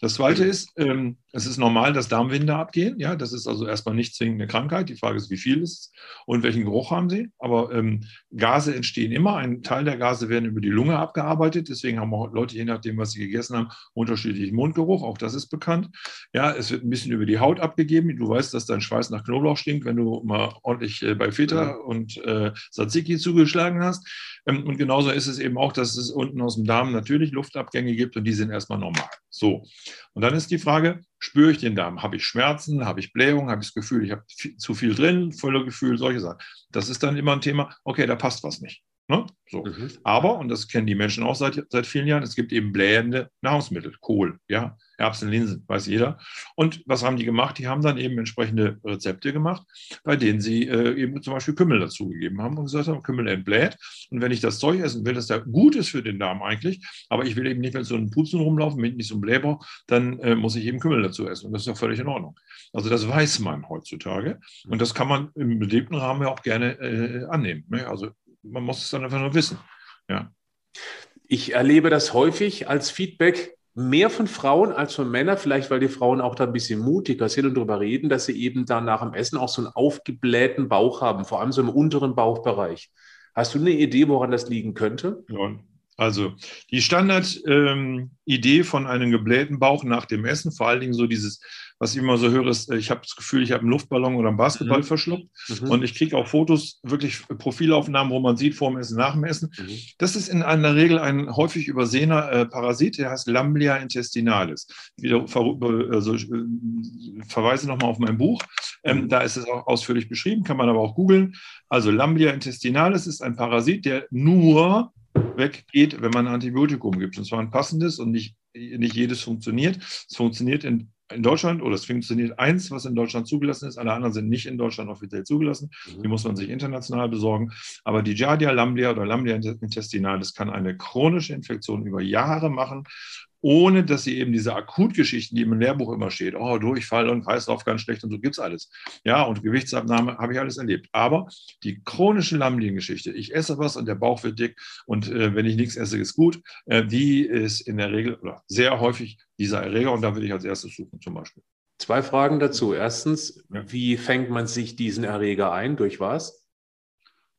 Das Zweite ist, ähm, es ist normal, dass Darmwinde abgehen. Ja, das ist also erstmal nicht zwingend eine Krankheit. Die Frage ist, wie viel ist es und welchen Geruch haben sie. Aber ähm, Gase entstehen immer. Ein Teil der Gase werden über die Lunge abgearbeitet. Deswegen haben auch Leute, je nachdem, was sie gegessen haben, unterschiedlichen Mundgeruch. Auch das ist bekannt. Ja, es wird ein bisschen über die Haut abgegeben. Du weißt, dass dein Schweiß nach Knoblauch stinkt, wenn du mal ordentlich äh, bei Feta ja. und äh, Tzatziki zugeschlagen hast. Ähm, und genauso ist es eben auch, dass es unten aus dem Darm natürlich Luftabgänge gibt und die sind erstmal normal. So. Und dann ist die Frage, spüre ich den Darm? Habe ich Schmerzen? Habe ich Blähung? Habe ich das Gefühl, ich habe zu viel drin? Gefühl, solche Sachen. Das ist dann immer ein Thema, okay, da passt was nicht. Ne? So. Mhm. Aber, und das kennen die Menschen auch seit, seit vielen Jahren, es gibt eben blähende Nahrungsmittel, Kohl, ja, Erbsen, Linsen, weiß jeder. Und was haben die gemacht? Die haben dann eben entsprechende Rezepte gemacht, bei denen sie äh, eben zum Beispiel Kümmel dazugegeben haben und gesagt haben, Kümmel entbläht. Und wenn ich das Zeug essen will, das ja gut ist für den Darm eigentlich, aber ich will eben nicht mit so einem Putzen rumlaufen, mit nicht so einem Blähbauch, dann äh, muss ich eben Kümmel dazu essen. Und das ist ja völlig in Ordnung. Also das weiß man heutzutage. Und das kann man im belebten Rahmen ja auch gerne äh, annehmen. Ne? Also man muss es dann einfach nur wissen. Ja. Ich erlebe das häufig als Feedback mehr von Frauen als von Männern, vielleicht weil die Frauen auch da ein bisschen mutiger sind und darüber reden, dass sie eben dann nach dem Essen auch so einen aufgeblähten Bauch haben, vor allem so im unteren Bauchbereich. Hast du eine Idee, woran das liegen könnte? Ja, also die Standardidee ähm, von einem geblähten Bauch nach dem Essen, vor allen Dingen so dieses, was ich immer so höre, ist, äh, ich habe das Gefühl, ich habe einen Luftballon oder einen Basketball mhm. verschluckt. Mhm. Und ich kriege auch Fotos, wirklich Profilaufnahmen, wo man sieht, vor dem Essen, nach dem Essen. Mhm. Das ist in einer Regel ein häufig übersehener äh, Parasit, der heißt Lamblia intestinalis. Ich also, äh, verweise nochmal auf mein Buch. Ähm, mhm. da ist es auch ausführlich beschrieben, kann man aber auch googeln. Also Lamblia intestinalis ist ein Parasit, der nur weggeht, wenn man ein Antibiotikum gibt. Und zwar ein passendes und nicht, nicht jedes funktioniert. Es funktioniert in, in Deutschland oder es funktioniert eins, was in Deutschland zugelassen ist. Alle anderen sind nicht in Deutschland offiziell zugelassen. Mhm. Die muss man sich international besorgen. Aber die Giardia lamblia oder Lamblia intestinalis kann eine chronische Infektion über Jahre machen ohne dass sie eben diese Akutgeschichten, die im Lehrbuch immer steht, oh, Durchfall und Kreislauf ganz schlecht und so gibt es alles. Ja, und Gewichtsabnahme habe ich alles erlebt. Aber die chronische Lammliniengeschichte, ich esse was und der Bauch wird dick und äh, wenn ich nichts esse, ist gut, äh, die ist in der Regel oder sehr häufig dieser Erreger und da würde ich als erstes suchen zum Beispiel. Zwei Fragen dazu. Erstens, ja. wie fängt man sich diesen Erreger ein? Durch was?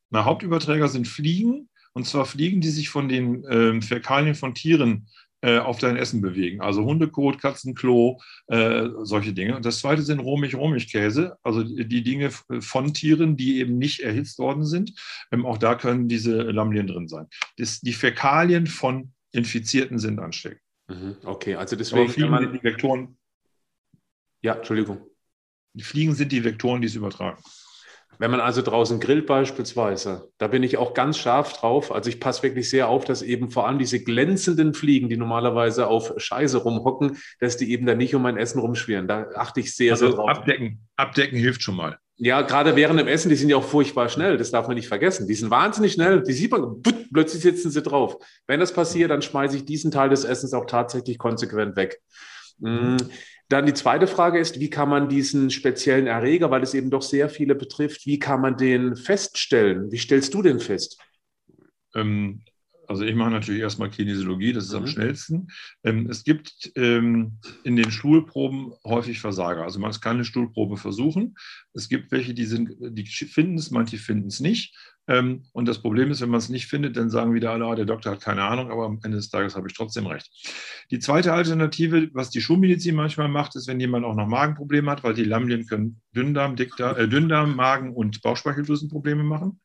Na, Hauptüberträger sind Fliegen. Und zwar Fliegen, die sich von den äh, Fäkalien von Tieren äh, auf dein Essen bewegen. Also Hundekot, Katzenklo, äh, solche Dinge. Und das zweite sind Romig-Romig-Käse, also die Dinge von Tieren, die eben nicht erhitzt worden sind. Ähm, auch da können diese Lamellien drin sein. Das, die Fäkalien von Infizierten sind ansteckend. Mhm, okay, also deswegen. Fliegen man, die Vektoren. Ja, Entschuldigung. Die Fliegen sind die Vektoren, die es übertragen. Wenn man also draußen grillt beispielsweise, da bin ich auch ganz scharf drauf. Also ich passe wirklich sehr auf, dass eben vor allem diese glänzenden Fliegen, die normalerweise auf Scheiße rumhocken, dass die eben da nicht um mein Essen rumschwirren. Da achte ich sehr, also sehr drauf. Abdecken, abdecken hilft schon mal. Ja, gerade während dem Essen, die sind ja auch furchtbar schnell. Das darf man nicht vergessen. Die sind wahnsinnig schnell. Die sieht man, plötzlich sitzen sie drauf. Wenn das passiert, dann schmeiße ich diesen Teil des Essens auch tatsächlich konsequent weg. Dann die zweite Frage ist, wie kann man diesen speziellen Erreger, weil es eben doch sehr viele betrifft, wie kann man den feststellen? Wie stellst du den fest? Ähm, also ich mache natürlich erstmal Kinesiologie, das ist mhm. am schnellsten. Ähm, es gibt ähm, in den Stuhlproben häufig Versager. Also man kann eine Stuhlprobe versuchen. Es gibt welche, die sind, die finden es, manche finden es nicht. Ähm, und das Problem ist, wenn man es nicht findet, dann sagen wieder alle, ah, der Doktor hat keine Ahnung, aber am Ende des Tages habe ich trotzdem recht. Die zweite Alternative, was die Schulmedizin manchmal macht, ist, wenn jemand auch noch Magenprobleme hat, weil die Lamblien können Dünndarm, Dickdarm, äh, Dünndarm, Magen und Bauchspeicheldrüsenprobleme machen.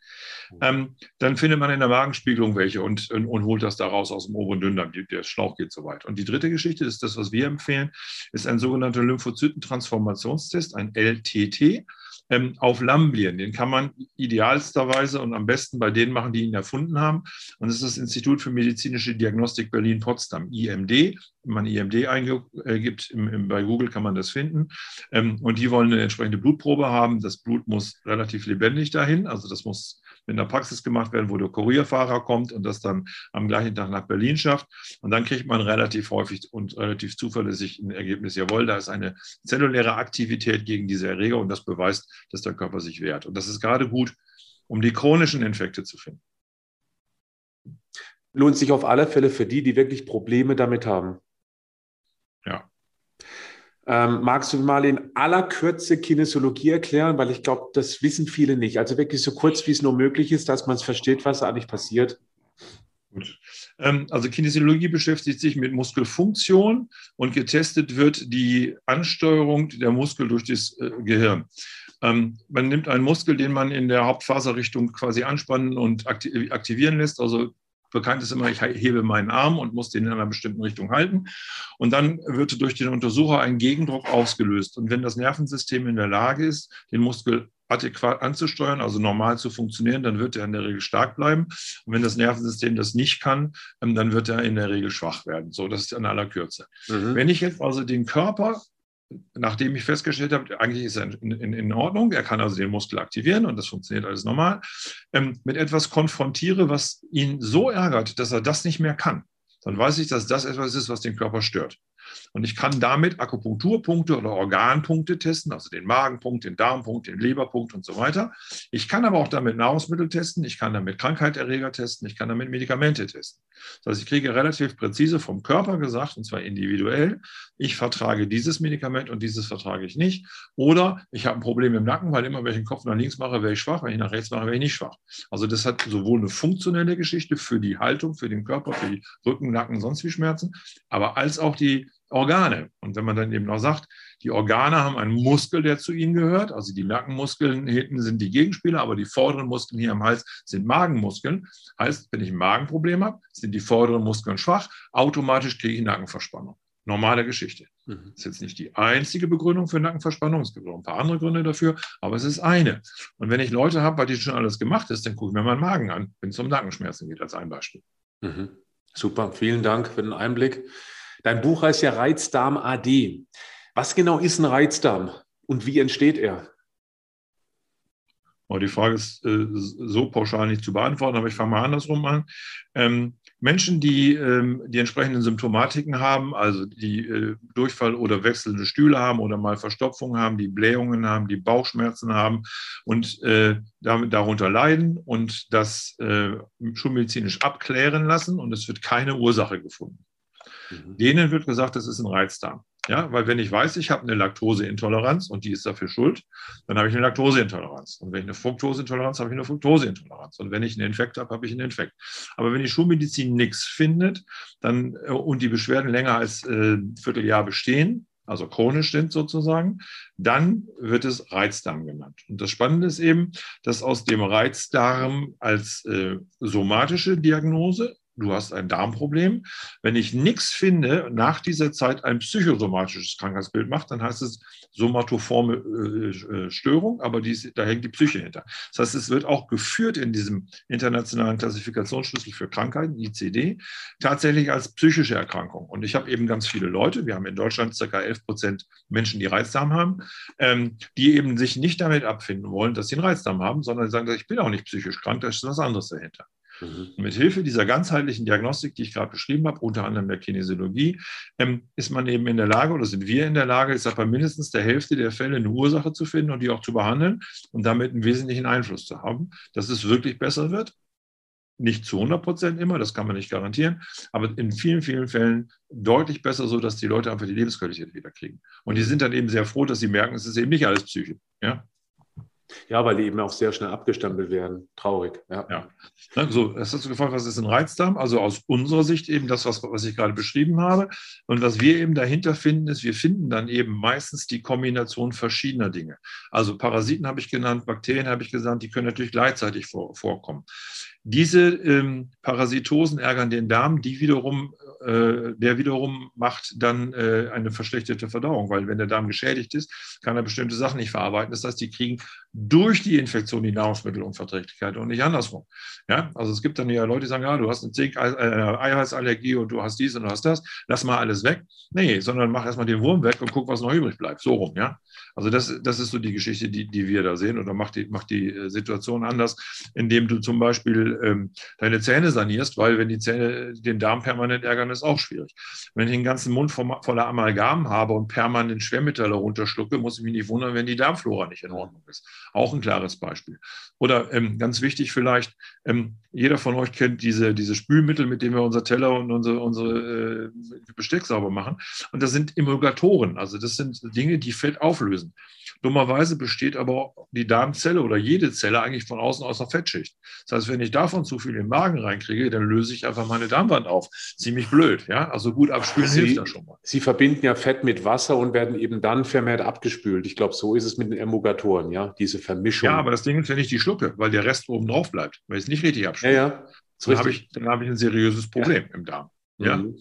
Ähm, dann findet man in der Magenspiegelung welche und, und, und, holt das daraus aus dem oberen Dünndarm. Der Schlauch geht so weit. Und die dritte Geschichte ist das, was wir empfehlen, ist ein sogenannter Lymphozytentransformationstest, ein LTT ähm, auf Lamblien. Den kann man idealsterweise und am besten bei denen machen, die ihn erfunden haben. Und das ist das Institut für medizinische Diagnostik Berlin-Potsdam, IMD. Wenn man IMD eingibt, im, im, bei Google kann man das finden. Ähm, und die wollen eine entsprechende Blutprobe haben. Das Blut muss relativ lebendig dahin, also das muss mit einer Praxis gemacht werden, wo der Kurierfahrer kommt und das dann am gleichen Tag nach Berlin schafft. Und dann kriegt man relativ häufig und relativ zuverlässig ein Ergebnis, jawohl, da ist eine zelluläre Aktivität gegen diese Erreger und das beweist, dass der Körper sich wehrt. Und das ist gerade gut, um die chronischen Infekte zu finden. Lohnt sich auf alle Fälle für die, die wirklich Probleme damit haben. Ja. Ähm, magst du mal in aller Kürze Kinesiologie erklären? Weil ich glaube, das wissen viele nicht. Also wirklich so kurz, wie es nur möglich ist, dass man es versteht, was eigentlich passiert. Gut. Ähm, also Kinesiologie beschäftigt sich mit Muskelfunktion und getestet wird die Ansteuerung der Muskel durch das äh, Gehirn. Ähm, man nimmt einen Muskel, den man in der Hauptfaserrichtung quasi anspannen und aktivieren lässt, also bekannt ist immer, ich hebe meinen Arm und muss den in einer bestimmten Richtung halten. Und dann wird durch den Untersucher ein Gegendruck ausgelöst. Und wenn das Nervensystem in der Lage ist, den Muskel adäquat anzusteuern, also normal zu funktionieren, dann wird er in der Regel stark bleiben. Und wenn das Nervensystem das nicht kann, ähm, dann wird er in der Regel schwach werden. So, das ist in aller Kürze. Mhm. Wenn ich jetzt also den Körper nachdem ich festgestellt habe, eigentlich ist er in, in, in, Ordnung, er kann also den Muskel aktivieren und das funktioniert alles normal, ähm, mit etwas konfrontiere, was ihn so ärgert, dass er das nicht mehr kann, dann weiß ich, dass das etwas ist, was den Körper stört. Und ich kann damit Akupunkturpunkte oder Organpunkte testen, also den Magenpunkt, den Darmpunkt, den Leberpunkt und so weiter. Ich kann aber auch damit Nahrungsmittel testen, ich kann damit Krankheitserreger testen, ich kann damit Medikamente testen. Das heißt, ich kriege relativ präzise vom Körper gesagt, und zwar individuell, ich vertrage dieses Medikament und dieses vertrage ich nicht. Oder ich habe ein Problem im Nacken, weil immer, wenn ich den Kopf nach links mache, wäre ich schwach, wenn ich nach rechts mache, wäre ich nicht schwach. Also das hat sowohl eine funktionelle Geschichte für die Haltung, für den Körper, für die Rücken, Nacken, sonst wie Schmerzen, aber als auch die Organe. Und wenn man dann eben noch sagt, die Organe haben einen Muskel, der zu ihnen gehört, also die Nackenmuskeln hinten sind die Gegenspieler, aber die vorderen Muskeln hier am Hals sind Magenmuskeln. Heißt, wenn ich ein Magenproblem habe, sind die vorderen Muskeln schwach, automatisch kriege ich Nackenverspannung. Normale Geschichte. Mhm. Das ist jetzt nicht die einzige Begründung für Nackenverspannung. Es gibt auch ein paar andere Gründe dafür, aber es ist eine. Und wenn ich Leute habe, bei denen schon alles gemacht ist, dann gucke ich mir meinen Magen an, wenn es um Nackenschmerzen geht, als ein Beispiel. Mhm. Super, vielen Dank für den Einblick. Dein Buch heißt ja Reizdarm AD. Was genau ist ein Reizdarm und wie entsteht er? Oh, die Frage ist äh, so pauschal nicht zu beantworten, aber ich fange mal andersrum an. Ähm, Menschen, die ähm, die entsprechenden Symptomatiken haben, also die äh, Durchfall oder wechselnde Stühle haben oder mal Verstopfung haben, die Blähungen haben, die Bauchschmerzen haben und äh, darunter leiden und das schulmedizinisch abklären lassen und es wird keine Ursache gefunden. Mhm. Denen wird gesagt, das ist ein Reizdarm. Ja, weil wenn ich weiß, ich habe eine Laktoseintoleranz und die ist dafür schuld, dann habe ich eine Laktoseintoleranz. Und wenn ich eine Fructoseintoleranz habe, ich eine Fructoseintoleranz. Und wenn ich einen Infekt habe, habe ich einen Infekt. Aber wenn die Schulmedizin nichts findet dann, äh, und die Beschwerden länger als äh, ein Vierteljahr bestehen, also chronisch sind sozusagen, dann wird es Reizdarm genannt. Und das Spannende ist eben, dass aus dem Reizdarm als äh, somatische Diagnose du hast ein Darmproblem. Wenn ich nichts finde, nach dieser Zeit ein psychosomatisches Krankheitsbild macht, dann heißt es somatoforme äh, äh, Störung, aber die, da hängt die Psyche hinter. Das heißt, es wird auch geführt in diesem internationalen Klassifikationsschlüssel für Krankheiten, ICD, tatsächlich als psychische Erkrankung. Und ich habe eben ganz viele Leute, wir haben in Deutschland ca. 11 Prozent Menschen, die Reizdarm haben, ähm, die eben sich nicht damit abfinden wollen, dass sie einen Reizdarm haben, sondern sagen, ich bin auch nicht psychisch krank, da ist was anderes dahinter. Mhm. Mit Hilfe dieser ganzheitlichen Diagnostik, die ich gerade beschrieben habe, unter anderem der Kinesiologie, ähm, ist man eben in der Lage oder sind wir in der Lage, ich sage bei mindestens der Hälfte der Fälle eine Ursache zu finden und die auch zu behandeln und damit einen wesentlichen Einfluss zu haben, dass es wirklich besser wird. Nicht zu 100 Prozent immer, das kann man nicht garantieren, aber in vielen, vielen Fällen deutlich besser, so dass die Leute einfach die Lebensqualität wieder kriegen. Und die sind dann eben sehr froh, dass sie merken, es ist eben nicht alles Psyche. Ja? Ja, weil die eben auch sehr schnell abgestempelt werden. Traurig. Ja. ja. So, es hast du gefragt, was ist ein Reizdarm? Also aus unserer Sicht eben das, was, was ich gerade beschrieben habe. Und was wir eben dahinter finden, ist, wir finden dann eben meistens die Kombination verschiedener Dinge. Also Parasiten habe ich genannt, Bakterien habe ich gesagt, die können natürlich gleichzeitig vor, vorkommen. Diese ähm, Parasitosen ärgern den Darm, die wiederum, äh, der wiederum macht dann äh, eine verschlechterte Verdauung, weil wenn der Darm geschädigt ist, kann er bestimmte Sachen nicht verarbeiten. Das heißt, die kriegen durch die Infektion die Nahrungsmittelunverträglichkeit und nicht andersrum. Ja, also es gibt dann ja Leute, die sagen, ja, du hast eine Zink, äh, Eiweißallergie und du hast dies und du hast das, lass mal alles weg. Nee, sondern mach erstmal den Wurm weg und guck, was noch übrig bleibt. So rum, ja. Also das, das ist so die Geschichte, die, die wir da sehen oder macht die, macht die äh, Situation anders, indem du zum Beispiel ähm, deine Zähne sanierst, weil wenn die Zähne den Darm permanent ärgern, ist auch schwierig. Wenn ich den ganzen Mund voller Amalgam habe und permanent Schwermetalle runterschlucke, muss ich mich nicht wundern, wenn die Darmflora nicht in Ordnung ist. Auch ein klares Beispiel. Oder ähm, ganz wichtig vielleicht, ähm, jeder von euch kennt diese, diese Spülmittel, mit denen wir unser Teller und unsere, unsere äh, Besteck sauber machen. Und das sind Emulgatoren, also das sind Dinge, die Fett auflösen. Dummerweise besteht aber die Darmzelle oder jede Zelle eigentlich von außen aus einer Fettschicht. Das heißt, wenn ich davon zu viel in den Magen reinkriege, dann löse ich einfach meine Darmwand auf. Ziemlich blöd, ja. Also gut abspülen Sie, hilft da schon mal. Sie verbinden ja Fett mit Wasser und werden eben dann vermehrt abgespült. Ich glaube, so ist es mit den Emulgatoren, ja, diese Vermischung. Ja, aber das Ding ist, wenn ich die schlucke, weil der Rest oben drauf bleibt, weil ich es nicht richtig abspüle. Ja, ja. Dann habe ich, hab ich ein seriöses Problem ja. im Darm. Ja. Mhm.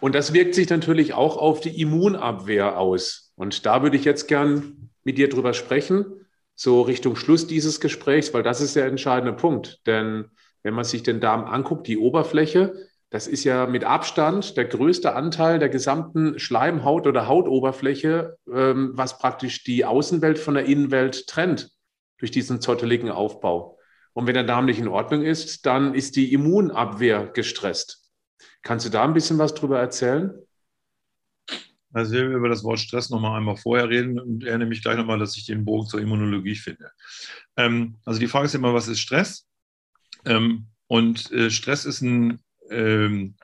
Und das wirkt sich natürlich auch auf die Immunabwehr aus. Und da würde ich jetzt gern mit dir drüber sprechen, so Richtung Schluss dieses Gesprächs, weil das ist der entscheidende Punkt. Denn wenn man sich den Darm anguckt, die Oberfläche, das ist ja mit Abstand der größte Anteil der gesamten Schleimhaut oder Hautoberfläche, ähm, was praktisch die Außenwelt von der Innenwelt trennt durch diesen zotteligen Aufbau. Und wenn der Darm nicht in Ordnung ist, dann ist die Immunabwehr gestresst. Kannst du da ein bisschen was drüber erzählen? Also wir über das Wort Stress nochmal einmal vorher reden und erinnere mich gleich nochmal, dass ich den Bogen zur Immunologie finde. Ähm, also die Frage ist immer, was ist Stress? Ähm, und äh, Stress ist ein, ähm,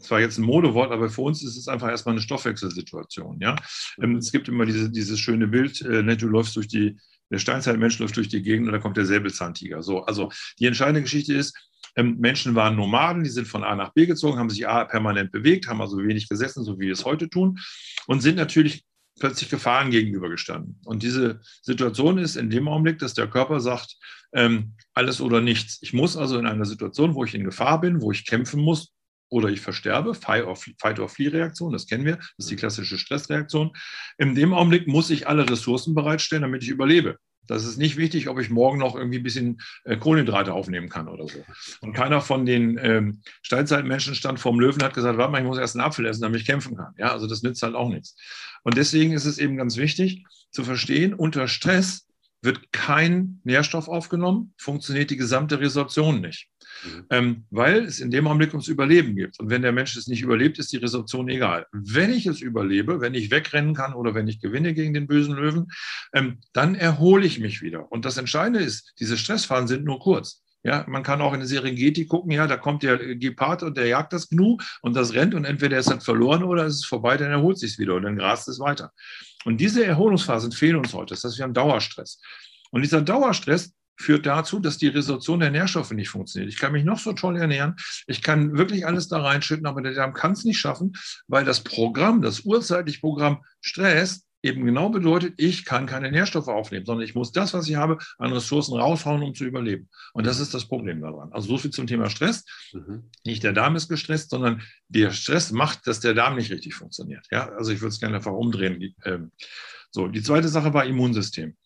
zwar jetzt ein Modewort, aber für uns ist es einfach erstmal eine Stoffwechselsituation. Ja? Ähm, es gibt immer diese, dieses schöne Bild, äh, du läufst durch die, der Steinzeitmensch läuft durch die Gegend und da kommt der Säbelzahntiger. So, also die entscheidende Geschichte ist, Menschen waren Nomaden, die sind von A nach B gezogen, haben sich A permanent bewegt, haben also wenig gesessen, so wie wir es heute tun, und sind natürlich plötzlich Gefahren gegenübergestanden. Und diese Situation ist in dem Augenblick, dass der Körper sagt, ähm, alles oder nichts. Ich muss also in einer Situation, wo ich in Gefahr bin, wo ich kämpfen muss, oder ich versterbe, Fight-or-Flee-Reaktion, das kennen wir, das ist die klassische Stressreaktion. In dem Augenblick muss ich alle Ressourcen bereitstellen, damit ich überlebe. Das ist nicht wichtig, ob ich morgen noch irgendwie ein bisschen äh, Kohlenhydrate aufnehmen kann oder so. Und keiner von den ähm, Steinzeitmenschen stand vorm Löwen hat gesagt, warte mal, ich muss erst einen Apfel essen, damit ich kämpfen kann. Ja, also das nützt halt auch nichts. Und deswegen ist es eben ganz wichtig zu verstehen, unter Stress wird kein Nährstoff aufgenommen, funktioniert die gesamte Resorption nicht. Mhm. Ähm, weil es in dem Augenblick ums Überleben geht. Und wenn der Mensch es nicht überlebt, ist die Resorption egal. Wenn ich es überlebe, wenn ich wegrennen kann oder wenn ich gewinne gegen den bösen Löwen, ähm, dann erhole ich mich wieder. Und das Entscheidende ist, diese Stressphasen sind nur kurz. Ja, man kann auch in der Serengeti gucken, ja, da kommt der Gepard und der jagt das Gnu und das rennt und entweder ist es verloren oder ist es vorbei, dann erholt sich wieder und dann grast es weiter. Und diese Erholungsphasen fehlen uns heute. Das heißt, wir haben Dauerstress. Und dieser Dauerstress führt dazu, dass die Resorption der Nährstoffe nicht funktioniert. Ich kann mich noch so toll ernähren, ich kann wirklich alles da reinschütten, aber der Darm kann es nicht schaffen, weil das Programm, das urzeitliche Programm Stress eben genau bedeutet, ich kann keine Nährstoffe aufnehmen, sondern ich muss das, was ich habe, an Ressourcen raushauen, um zu überleben. Und das ist das Problem daran. Also so viel zum Thema Stress. Mhm. Nicht der Darm ist gestresst, sondern der Stress macht, dass der Darm nicht richtig funktioniert. Ja, also ich würde es gerne einfach umdrehen. Ähm, so, die zweite Sache war Immunsystem.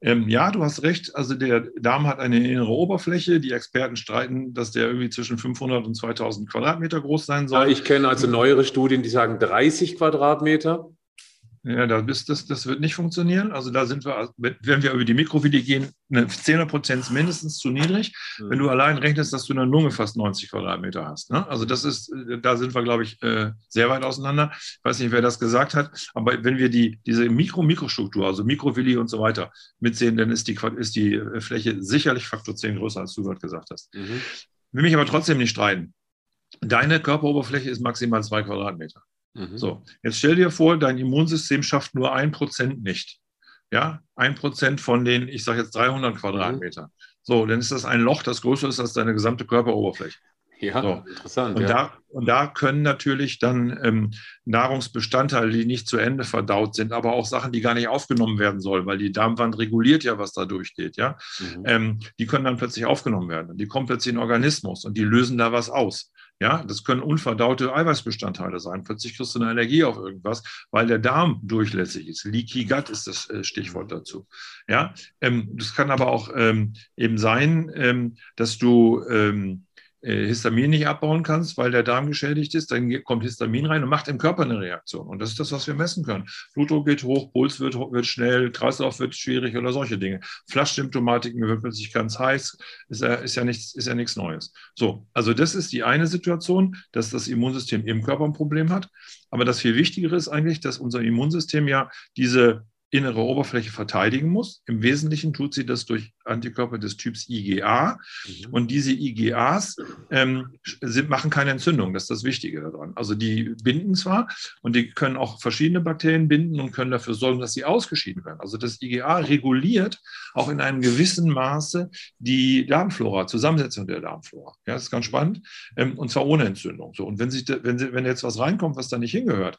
Ähm, ja, du hast recht. Also der Darm hat eine innere Oberfläche. Die Experten streiten, dass der irgendwie zwischen 500 und 2000 Quadratmeter groß sein soll. Ja, ich kenne also neuere Studien, die sagen 30 Quadratmeter. Ja, das, das, das wird nicht funktionieren. Also da sind wir, wenn wir über die Mikrovidie gehen, eine 10er Prozent mindestens zu niedrig. Mhm. Wenn du allein rechnest, dass du in der Lunge fast 90 Quadratmeter hast. Ne? Also das ist, da sind wir, glaube ich, äh, sehr weit auseinander. Ich weiß nicht, wer das gesagt hat, aber wenn wir die, diese Mikro-Mikrostruktur, also Mikrovilli und so weiter mitsehen, dann ist die, ist die äh, Fläche sicherlich Faktor 10 größer, als du gerade gesagt hast. Mhm. Will mich aber trotzdem nicht streiten. Deine Körperoberfläche ist maximal zwei Quadratmeter. Mhm. So, jetzt stell dir vor, dein Immunsystem schafft nur ein Prozent nicht. Ja, ein Prozent von den, ich sage jetzt 300 Quadratmetern. Mhm. So, dann ist das ein Loch, das größer ist als deine gesamte Körperoberfläche. Ja, so. interessant. Und, ja. Da, und da können natürlich dann ähm, Nahrungsbestandteile, die nicht zu Ende verdaut sind, aber auch Sachen, die gar nicht aufgenommen werden sollen, weil die Darmwand reguliert ja, was da durchgeht, ja. Mhm. Ähm, die können dann plötzlich aufgenommen werden. Die kommen plötzlich in den Organismus und die lösen da was aus. Ja, das können unverdaute Eiweißbestandteile sein. Plötzlich kriegst du eine Allergie auf irgendwas, weil der Darm durchlässig ist. Leaky Gut ist das äh, Stichwort mhm. dazu. Ja, ähm, das kann aber auch ähm, eben sein, ähm, dass du ähm, äh, Histamin nicht abbauen kannst, weil der Darm geschädigt ist, dann kommt Histamin rein und macht im Körper eine Reaktion. Und das ist das, was wir messen können. Blutdruck geht hoch, Puls wird, wird schnell, Kreislauf wird schwierig oder solche Dinge. Flaschsymptomatik, mir wird plötzlich ganz heiß, ist ja, ist ja, nichts, ist ja nichts Neues. So, also das ist die eine Situation, dass das Immunsystem im Körper ein Problem hat. Aber das viel Wichtigere ist eigentlich, dass unser Immunsystem ja diese innere Oberfläche verteidigen muss. Im Wesentlichen tut sie das durch Antikörper des Typs IgA. Mhm. Und diese IgAs ähm, sind, machen keine Entzündung. Das ist das Wichtige daran. Also die binden zwar und die können auch verschiedene Bakterien binden und können dafür sorgen, dass sie ausgeschieden werden. Also das IgA reguliert auch in einem gewissen Maße die Darmflora, Zusammensetzung der Darmflora. Ja, das ist ganz spannend. Ähm, und zwar ohne Entzündung. So, und wenn, sich, wenn, wenn jetzt was reinkommt, was da nicht hingehört,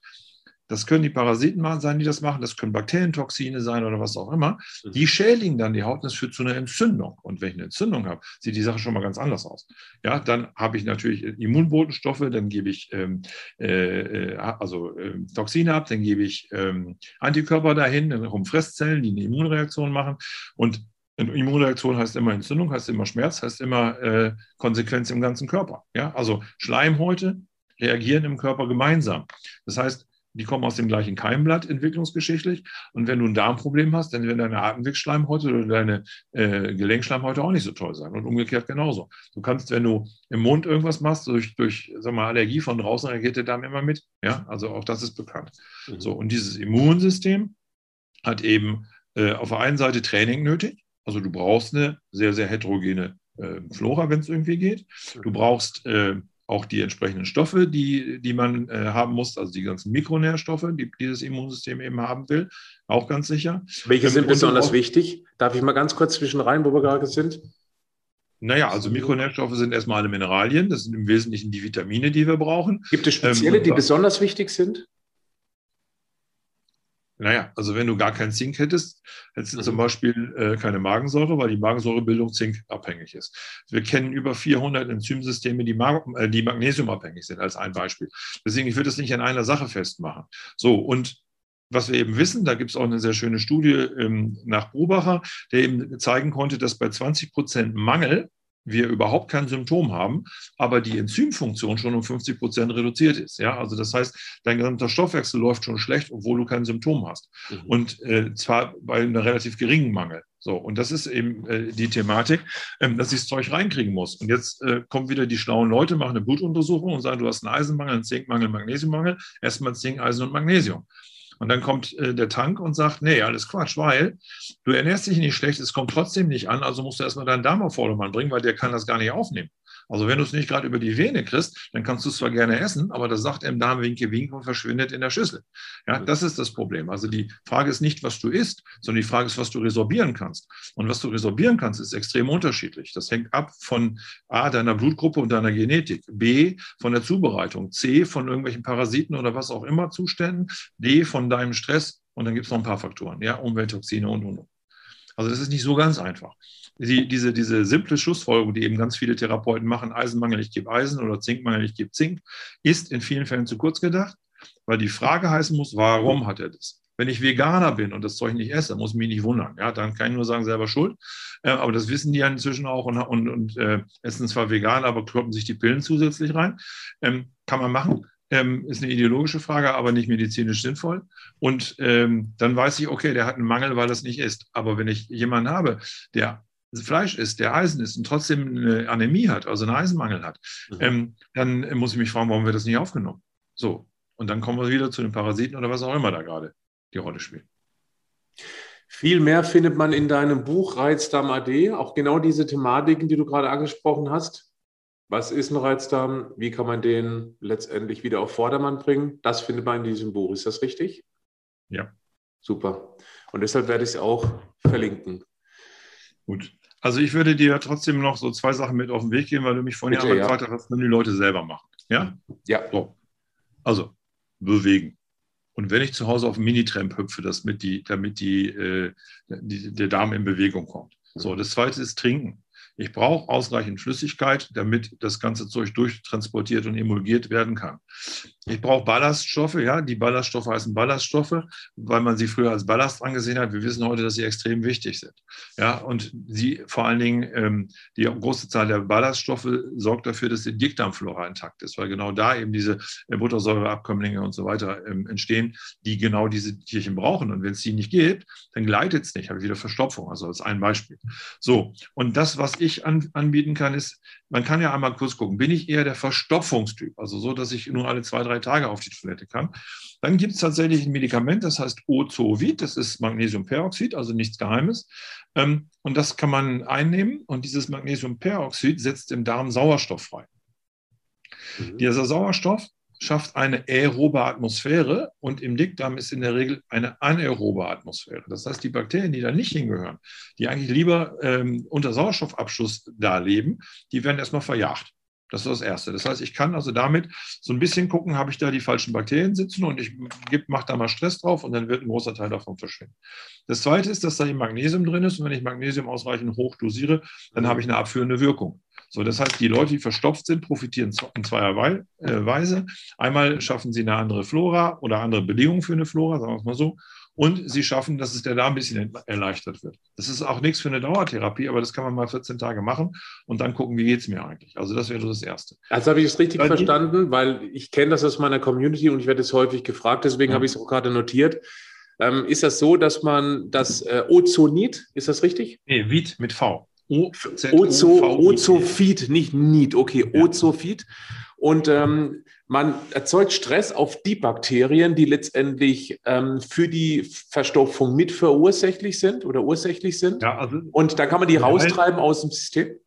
das können die Parasiten sein, die das machen, das können Bakterientoxine sein oder was auch immer. Mhm. Die schädigen dann die Haut und das führt zu einer Entzündung. Und wenn ich eine Entzündung habe, sieht die Sache schon mal ganz anders aus. Ja, dann habe ich natürlich Immunbotenstoffe, dann gebe ich ähm, äh, äh also äh, Toxine ab, dann gebe ich ähm, Antikörper dahin, dann kommen Fresszellen, die eine Immunreaktion machen. Und eine Immunreaktion heißt immer Entzündung, heißt immer Schmerz, heißt immer äh, Konsequenz im ganzen Körper. Ja, also Schleimhäute reagieren im Körper gemeinsam. Das heißt, die kommen aus dem gleichen Keimblatt entwicklungsgeschichtlich. Und wenn du ein Darmproblem hast, dann werden deine Atemwegsschleimhäute oder deine äh, Gelenkschleimhäute auch nicht so toll sein. Und umgekehrt genauso. Du kannst, wenn du im Mund irgendwas machst, durch, durch sag mal, Allergie von draußen reagiert der Darm immer mit. Ja, also auch das ist bekannt. Mhm. So, und dieses Immunsystem hat eben äh, auf der einen Seite Training nötig. Also du brauchst eine sehr, sehr heterogene äh, Flora, wenn es irgendwie geht. Du brauchst äh, auch die entsprechenden Stoffe, die, die man äh, haben muss, also die ganzen Mikronährstoffe, die, die das Immunsystem eben haben will, auch ganz sicher. Welche sind besonders auch, wichtig? Darf ich mal ganz kurz zwischen rein, wo wir gerade sind? Naja, also Mikronährstoffe sind erstmal alle Mineralien, das sind im Wesentlichen die Vitamine, die wir brauchen. Gibt es spezielle, ähm, die besonders wichtig sind? Naja, also wenn du gar keinen Zink hättest, hättest du mhm. zum Beispiel äh, keine Magensäure, weil die Magensäurebildung zinkabhängig ist. Wir kennen über 400 Enzymsysteme, die, Mag äh, die magnesiumabhängig sind, als ein Beispiel. Deswegen, ich würde das nicht an einer Sache festmachen. So, und was wir eben wissen, da gibt es auch eine sehr schöne Studie ähm, nach Brubacher, der eben zeigen konnte, dass bei 20 Prozent Mangel wir überhaupt kein Symptom haben, aber die Enzymfunktion schon um 50 Prozent reduziert ist. Ja, also das heißt, dein gesamter Stoffwechsel läuft schon schlecht, obwohl du kein Symptom hast. Mhm. Und äh, zwar bei einem relativ geringen Mangel. So, und das ist eben äh, die Thematik, ähm, dass ich das Zeug reinkriegen muss. Und jetzt äh, kommen wieder die schlauen Leute, machen eine Blutuntersuchung und sagen, du hast einen Eisenmangel, einen Zinkmangel, einen Magnesiummangel, erstmal Zink, Eisen und Magnesium. Und dann kommt äh, der Tank und sagt, nee, alles Quatsch, weil du ernährst dich nicht schlecht, es kommt trotzdem nicht an, also musst du erstmal deinen Darm auf Vordermann bringen, weil der kann das gar nicht aufnehmen. Also wenn du es nicht gerade über die Vene kriegst, dann kannst du es zwar gerne essen, aber das sagt im Darm winke, winke und verschwindet in der Schüssel. Ja, das ist das Problem. Also die Frage ist nicht, was du isst, sondern die Frage ist, was du resorbieren kannst. Und was du resorbieren kannst, ist extrem unterschiedlich. Das hängt ab von A, deiner Blutgruppe und deiner Genetik, B, von der Zubereitung, C, von irgendwelchen Parasiten oder was auch immer Zuständen, D, von deinem Stress und dann gibt es noch ein paar Faktoren, ja, Umwelttoxine und, und, und. Also das ist nicht so ganz einfach die, diese, diese simple Schlussfolgerung, die eben ganz viele Therapeuten machen, Eisenmangel, ich gebe Eisen oder Zinkmangel, ich gebe Zink, ist in vielen Fällen zu kurz gedacht, weil die Frage heißen muss, warum hat er das? Wenn ich Veganer bin und das Zeug nicht esse, muss mich nicht wundern. Ja, dann kann ich nur sagen, selber schuld. Äh, aber das wissen die ja inzwischen auch und, und, und äh, essen zwar vegan, aber kloppen sich die Pillen zusätzlich rein. Ähm, kann man machen. Ähm, ist eine ideologische Frage, aber nicht medizinisch sinnvoll. Und ähm, dann weiß ich, okay, der hat einen Mangel, weil er es nicht isst. Aber wenn ich jemanden habe, der Fleisch isst, der Eisen ist und trotzdem eine Anämie hat, also einen Eisenmangel hat, mhm. ähm, dann muss ich mich fragen, warum wird das nicht aufgenommen? So, und dann kommen wir wieder zu den Parasiten oder was auch immer da gerade die Rolle spielt. Viel mehr findet man in deinem Buch Reizdarm AD, auch genau diese Thematiken, die du gerade angesprochen hast. Was ist ein Reizdarm? Wie kann man den letztendlich wieder auf Vordermann bringen? Das findet man in diesem Buch. Ist das richtig? Ja, Super. Und deshalb werde ich es auch verlinken. Gut. Also ich würde dir trotzdem noch so zwei Sachen mit auf den Weg geben, weil du mich vorhin Bitte, ja gefragt hast, was können die Leute selber machen. Ja? Ja. So. Also, bewegen. Und wenn ich zu Hause auf Minitramp hüpfe, das mit die, damit die, äh, die, der Darm in Bewegung kommt. So, das zweite ist trinken. Ich brauche ausreichend Flüssigkeit, damit das ganze Zeug durchtransportiert und emulgiert werden kann. Ich brauche Ballaststoffe, ja, die Ballaststoffe heißen Ballaststoffe, weil man sie früher als Ballast angesehen hat. Wir wissen heute, dass sie extrem wichtig sind. Ja, und sie vor allen Dingen, ähm, die große Zahl der Ballaststoffe sorgt dafür, dass die Dickdarmflora intakt ist, weil genau da eben diese äh, Buttersäureabkömmlinge und so weiter ähm, entstehen, die genau diese Tierchen brauchen. Und wenn es die nicht gibt, dann gleitet es nicht, habe ich wieder Verstopfung, also als ein Beispiel. So, und das, was ich an, anbieten kann, ist, man kann ja einmal kurz gucken, bin ich eher der Verstopfungstyp, also so, dass ich nur alle zwei, drei Tage auf die Toilette kann. Dann gibt es tatsächlich ein Medikament, das heißt Ozovit, das ist Magnesiumperoxid, also nichts Geheimes. Ähm, und das kann man einnehmen und dieses Magnesiumperoxid setzt im Darm Sauerstoff frei. Mhm. Dieser Sauerstoff schafft eine aerobe Atmosphäre und im Dickdarm ist in der Regel eine anaerobe Atmosphäre. Das heißt, die Bakterien, die da nicht hingehören, die eigentlich lieber ähm, unter Sauerstoffabschuss da leben, die werden erstmal verjagt. Das ist das Erste. Das heißt, ich kann also damit so ein bisschen gucken, habe ich da die falschen Bakterien sitzen und ich mache da mal Stress drauf und dann wird ein großer Teil davon verschwinden. Das Zweite ist, dass da eben Magnesium drin ist und wenn ich Magnesium ausreichend hoch dosiere, dann habe ich eine abführende Wirkung. So, das heißt, die Leute, die verstopft sind, profitieren in zweier äh, Weise. Einmal schaffen sie eine andere Flora oder andere Bedingungen für eine Flora, sagen wir es mal so. Und sie schaffen, dass es der Darm ein bisschen erleichtert wird. Das ist auch nichts für eine Dauertherapie, aber das kann man mal 14 Tage machen und dann gucken, wie geht es mir eigentlich. Also das wäre so das Erste. Also habe ich es richtig weil verstanden, weil ich kenne das aus meiner Community und ich werde es häufig gefragt, deswegen ja. habe ich es auch gerade notiert. Ähm, ist das so, dass man das äh, Ozonit, ist das richtig? Nee, Vit mit V. Ozofit, nicht Niet, okay, ja. Ozofit. Und ähm, man erzeugt Stress auf die Bakterien, die letztendlich ähm, für die Verstopfung mit verursächlich sind oder ursächlich sind. Ja, also, und da kann man die raustreiben aus dem System.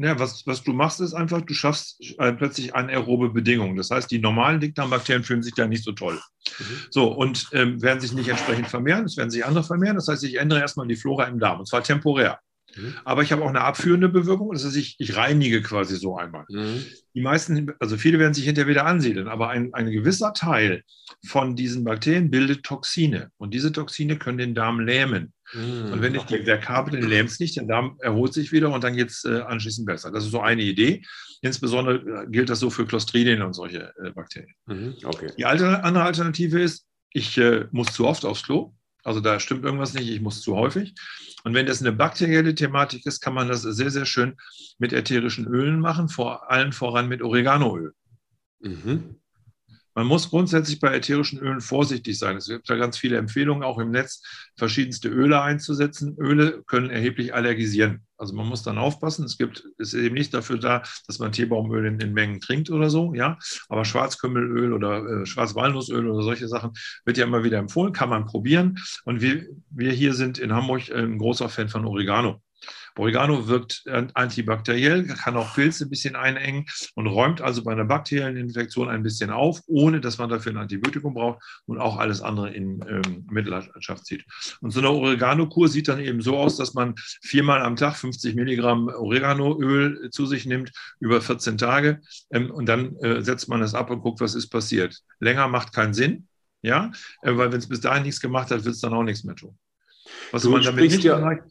Ja, was, was du machst, ist einfach, du schaffst äh, plötzlich anaerobe Bedingungen. Das heißt, die normalen Dickdarmbakterien fühlen sich da nicht so toll. Mhm. So, und ähm, werden sich nicht entsprechend vermehren, es werden sich andere vermehren. Das heißt, ich ändere erstmal die Flora im Darm, und zwar temporär. Mhm. Aber ich habe auch eine abführende Bewirkung. Das heißt, ich, ich reinige quasi so einmal. Mhm. Die meisten, also viele werden sich hinterher wieder ansiedeln, aber ein, ein gewisser Teil von diesen Bakterien bildet Toxine. Und diese Toxine können den Darm lähmen. Mhm. Und wenn ich die verkabel, es nicht, der Darm erholt sich wieder und dann geht es äh, anschließend besser. Das ist so eine Idee. Insbesondere äh, gilt das so für Clostridien und solche äh, Bakterien. Mhm. Okay. Die alte, andere Alternative ist, ich äh, muss zu oft aufs Klo. Also da stimmt irgendwas nicht, ich muss zu häufig. Und wenn das eine bakterielle Thematik ist, kann man das sehr, sehr schön mit ätherischen Ölen machen, vor allen voran mit Oreganoöl. Mhm. Man muss grundsätzlich bei ätherischen Ölen vorsichtig sein. Es gibt da ganz viele Empfehlungen, auch im Netz, verschiedenste Öle einzusetzen. Öle können erheblich allergisieren. Also man muss dann aufpassen. Es gibt, ist eben nicht dafür da, dass man Teebaumöl in, in Mengen trinkt oder so, ja. Aber Schwarzkümmelöl oder äh, Schwarzwalnussöl oder solche Sachen wird ja immer wieder empfohlen, kann man probieren. Und wir, wir hier sind in Hamburg ein großer Fan von Oregano. Oregano wirkt antibakteriell, kann auch Pilze ein bisschen einengen und räumt also bei einer bakteriellen Infektion ein bisschen auf, ohne dass man dafür ein Antibiotikum braucht und auch alles andere in ähm, Mitleidenschaft zieht. Und so eine Oregano-Kur sieht dann eben so aus, dass man viermal am Tag 50 Milligramm Oreganoöl zu sich nimmt über 14 Tage ähm, und dann äh, setzt man es ab und guckt, was ist passiert. Länger macht keinen Sinn, ja, äh, weil wenn es bis dahin nichts gemacht hat, wird es dann auch nichts mehr tun. Was du man damit nicht ja, erreicht,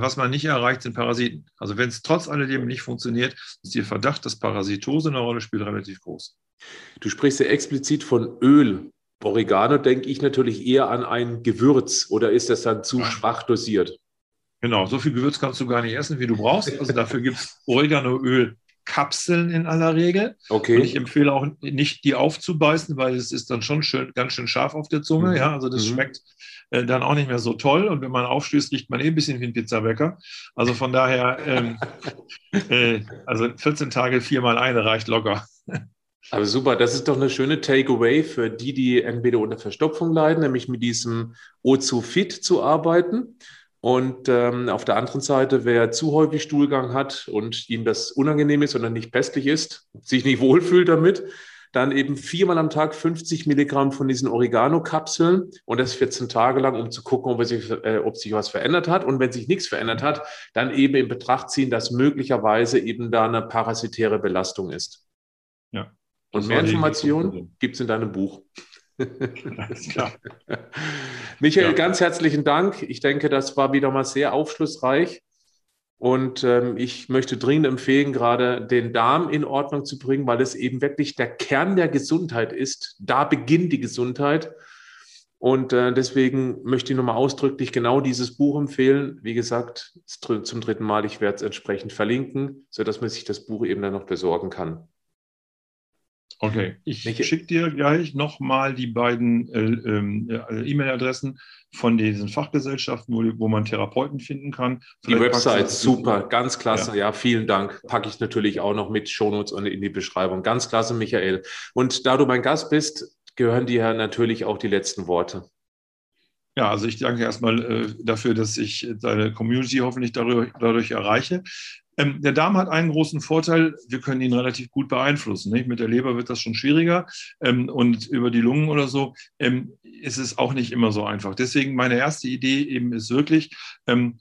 was man nicht erreicht, sind Parasiten. Also wenn es trotz alledem nicht funktioniert, ist der Verdacht, dass Parasitose eine Rolle spielt, relativ groß. Du sprichst ja explizit von Öl. Oregano denke ich natürlich eher an ein Gewürz oder ist das dann zu ja. schwach dosiert? Genau, so viel Gewürz kannst du gar nicht essen, wie du brauchst. Also dafür gibt es Oreganoöl Kapseln in aller Regel. Okay. Und ich empfehle auch nicht, die aufzubeißen, weil es ist dann schon schön, ganz schön scharf auf der Zunge. Mhm. Ja, also das mhm. schmeckt äh, dann auch nicht mehr so toll. Und wenn man aufstößt, riecht man eh ein bisschen wie ein Pizzabäcker. Also von daher, ähm, äh, also 14 Tage viermal eine reicht locker. Aber super, das ist doch eine schöne Takeaway für die, die entweder unter Verstopfung leiden, nämlich mit diesem O2-Fit zu arbeiten und ähm, auf der anderen Seite, wer zu häufig Stuhlgang hat und ihm das unangenehm ist oder nicht pestlich ist, sich nicht wohlfühlt damit, dann eben viermal am Tag 50 Milligramm von diesen Oregano-Kapseln und das 14 Tage lang, um zu gucken, ob sich, äh, ob sich was verändert hat. Und wenn sich nichts verändert hat, dann eben in Betracht ziehen, dass möglicherweise eben da eine parasitäre Belastung ist. Ja. Und mehr Informationen gibt es in deinem Buch. Alles klar. Michael, ja. ganz herzlichen Dank. Ich denke, das war wieder mal sehr aufschlussreich. Und ähm, ich möchte dringend empfehlen, gerade den Darm in Ordnung zu bringen, weil es eben wirklich der Kern der Gesundheit ist. Da beginnt die Gesundheit. Und äh, deswegen möchte ich nochmal ausdrücklich genau dieses Buch empfehlen. Wie gesagt, zum dritten Mal, ich werde es entsprechend verlinken, sodass man sich das Buch eben dann noch besorgen kann. Okay, ich schicke dir gleich nochmal die beiden äh, ähm, äh, E-Mail-Adressen von diesen Fachgesellschaften, wo, wo, man Therapeuten finden kann. Vielleicht die Website, super, ganz klasse. Ja. ja. vielen Dank. Packe ich natürlich auch noch mit Shownotes und in die Beschreibung. Ganz klasse, Michael. Und da du mein Gast bist, gehören dir natürlich auch die letzten Worte. Ja, also ich danke erstmal äh, dafür, dass ich deine Community hoffentlich darüber, dadurch erreiche. Ähm, der Darm hat einen großen Vorteil, wir können ihn relativ gut beeinflussen. Nicht? Mit der Leber wird das schon schwieriger ähm, und über die Lungen oder so ähm, ist es auch nicht immer so einfach. Deswegen meine erste Idee eben ist wirklich, ähm,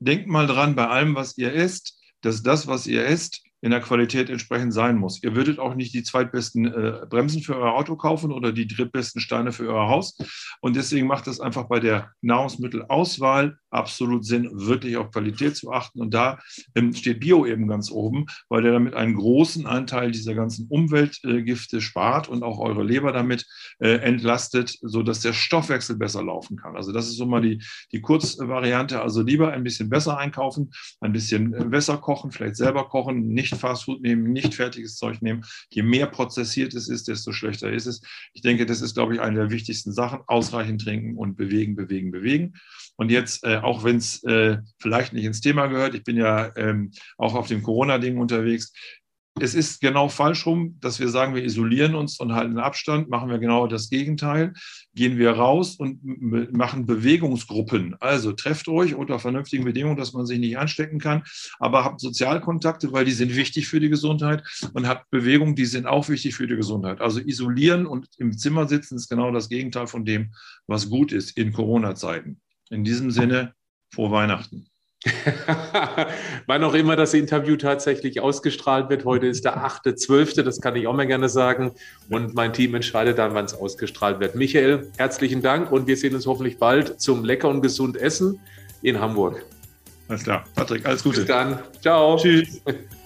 denkt mal dran bei allem, was ihr esst, dass das, was ihr esst, in der Qualität entsprechend sein muss. Ihr würdet auch nicht die zweitbesten äh, Bremsen für euer Auto kaufen oder die drittbesten Steine für euer Haus. Und deswegen macht es einfach bei der Nahrungsmittelauswahl absolut Sinn, wirklich auf Qualität zu achten. Und da ähm, steht Bio eben ganz oben, weil der damit einen großen Anteil dieser ganzen Umweltgifte äh, spart und auch eure Leber damit äh, entlastet, sodass der Stoffwechsel besser laufen kann. Also das ist so mal die, die Kurzvariante. Also lieber ein bisschen besser einkaufen, ein bisschen äh, besser kochen, vielleicht selber kochen, nicht nicht Fastfood nehmen, nicht fertiges Zeug nehmen. Je mehr prozessiert es ist, desto schlechter ist es. Ich denke, das ist, glaube ich, eine der wichtigsten Sachen. Ausreichend trinken und bewegen, bewegen, bewegen. Und jetzt, äh, auch wenn es äh, vielleicht nicht ins Thema gehört, ich bin ja ähm, auch auf dem Corona-Ding unterwegs, es ist genau falsch rum, dass wir sagen, wir isolieren uns und halten Abstand, machen wir genau das Gegenteil. Gehen wir raus und machen Bewegungsgruppen. Also trefft euch unter vernünftigen Bedingungen, dass man sich nicht anstecken kann, aber habt Sozialkontakte, weil die sind wichtig für die Gesundheit und habt Bewegungen, die sind auch wichtig für die Gesundheit. Also isolieren und im Zimmer sitzen ist genau das Gegenteil von dem, was gut ist in Corona-Zeiten. In diesem Sinne, frohe Weihnachten. Wann auch immer das Interview tatsächlich ausgestrahlt wird. Heute ist der 8.12., das kann ich auch mal gerne sagen. Und mein Team entscheidet dann, wann es ausgestrahlt wird. Michael, herzlichen Dank und wir sehen uns hoffentlich bald zum Lecker und Gesund Essen in Hamburg. Alles klar. Patrick, alles Gute. Bis dann. Ciao. Tschüss.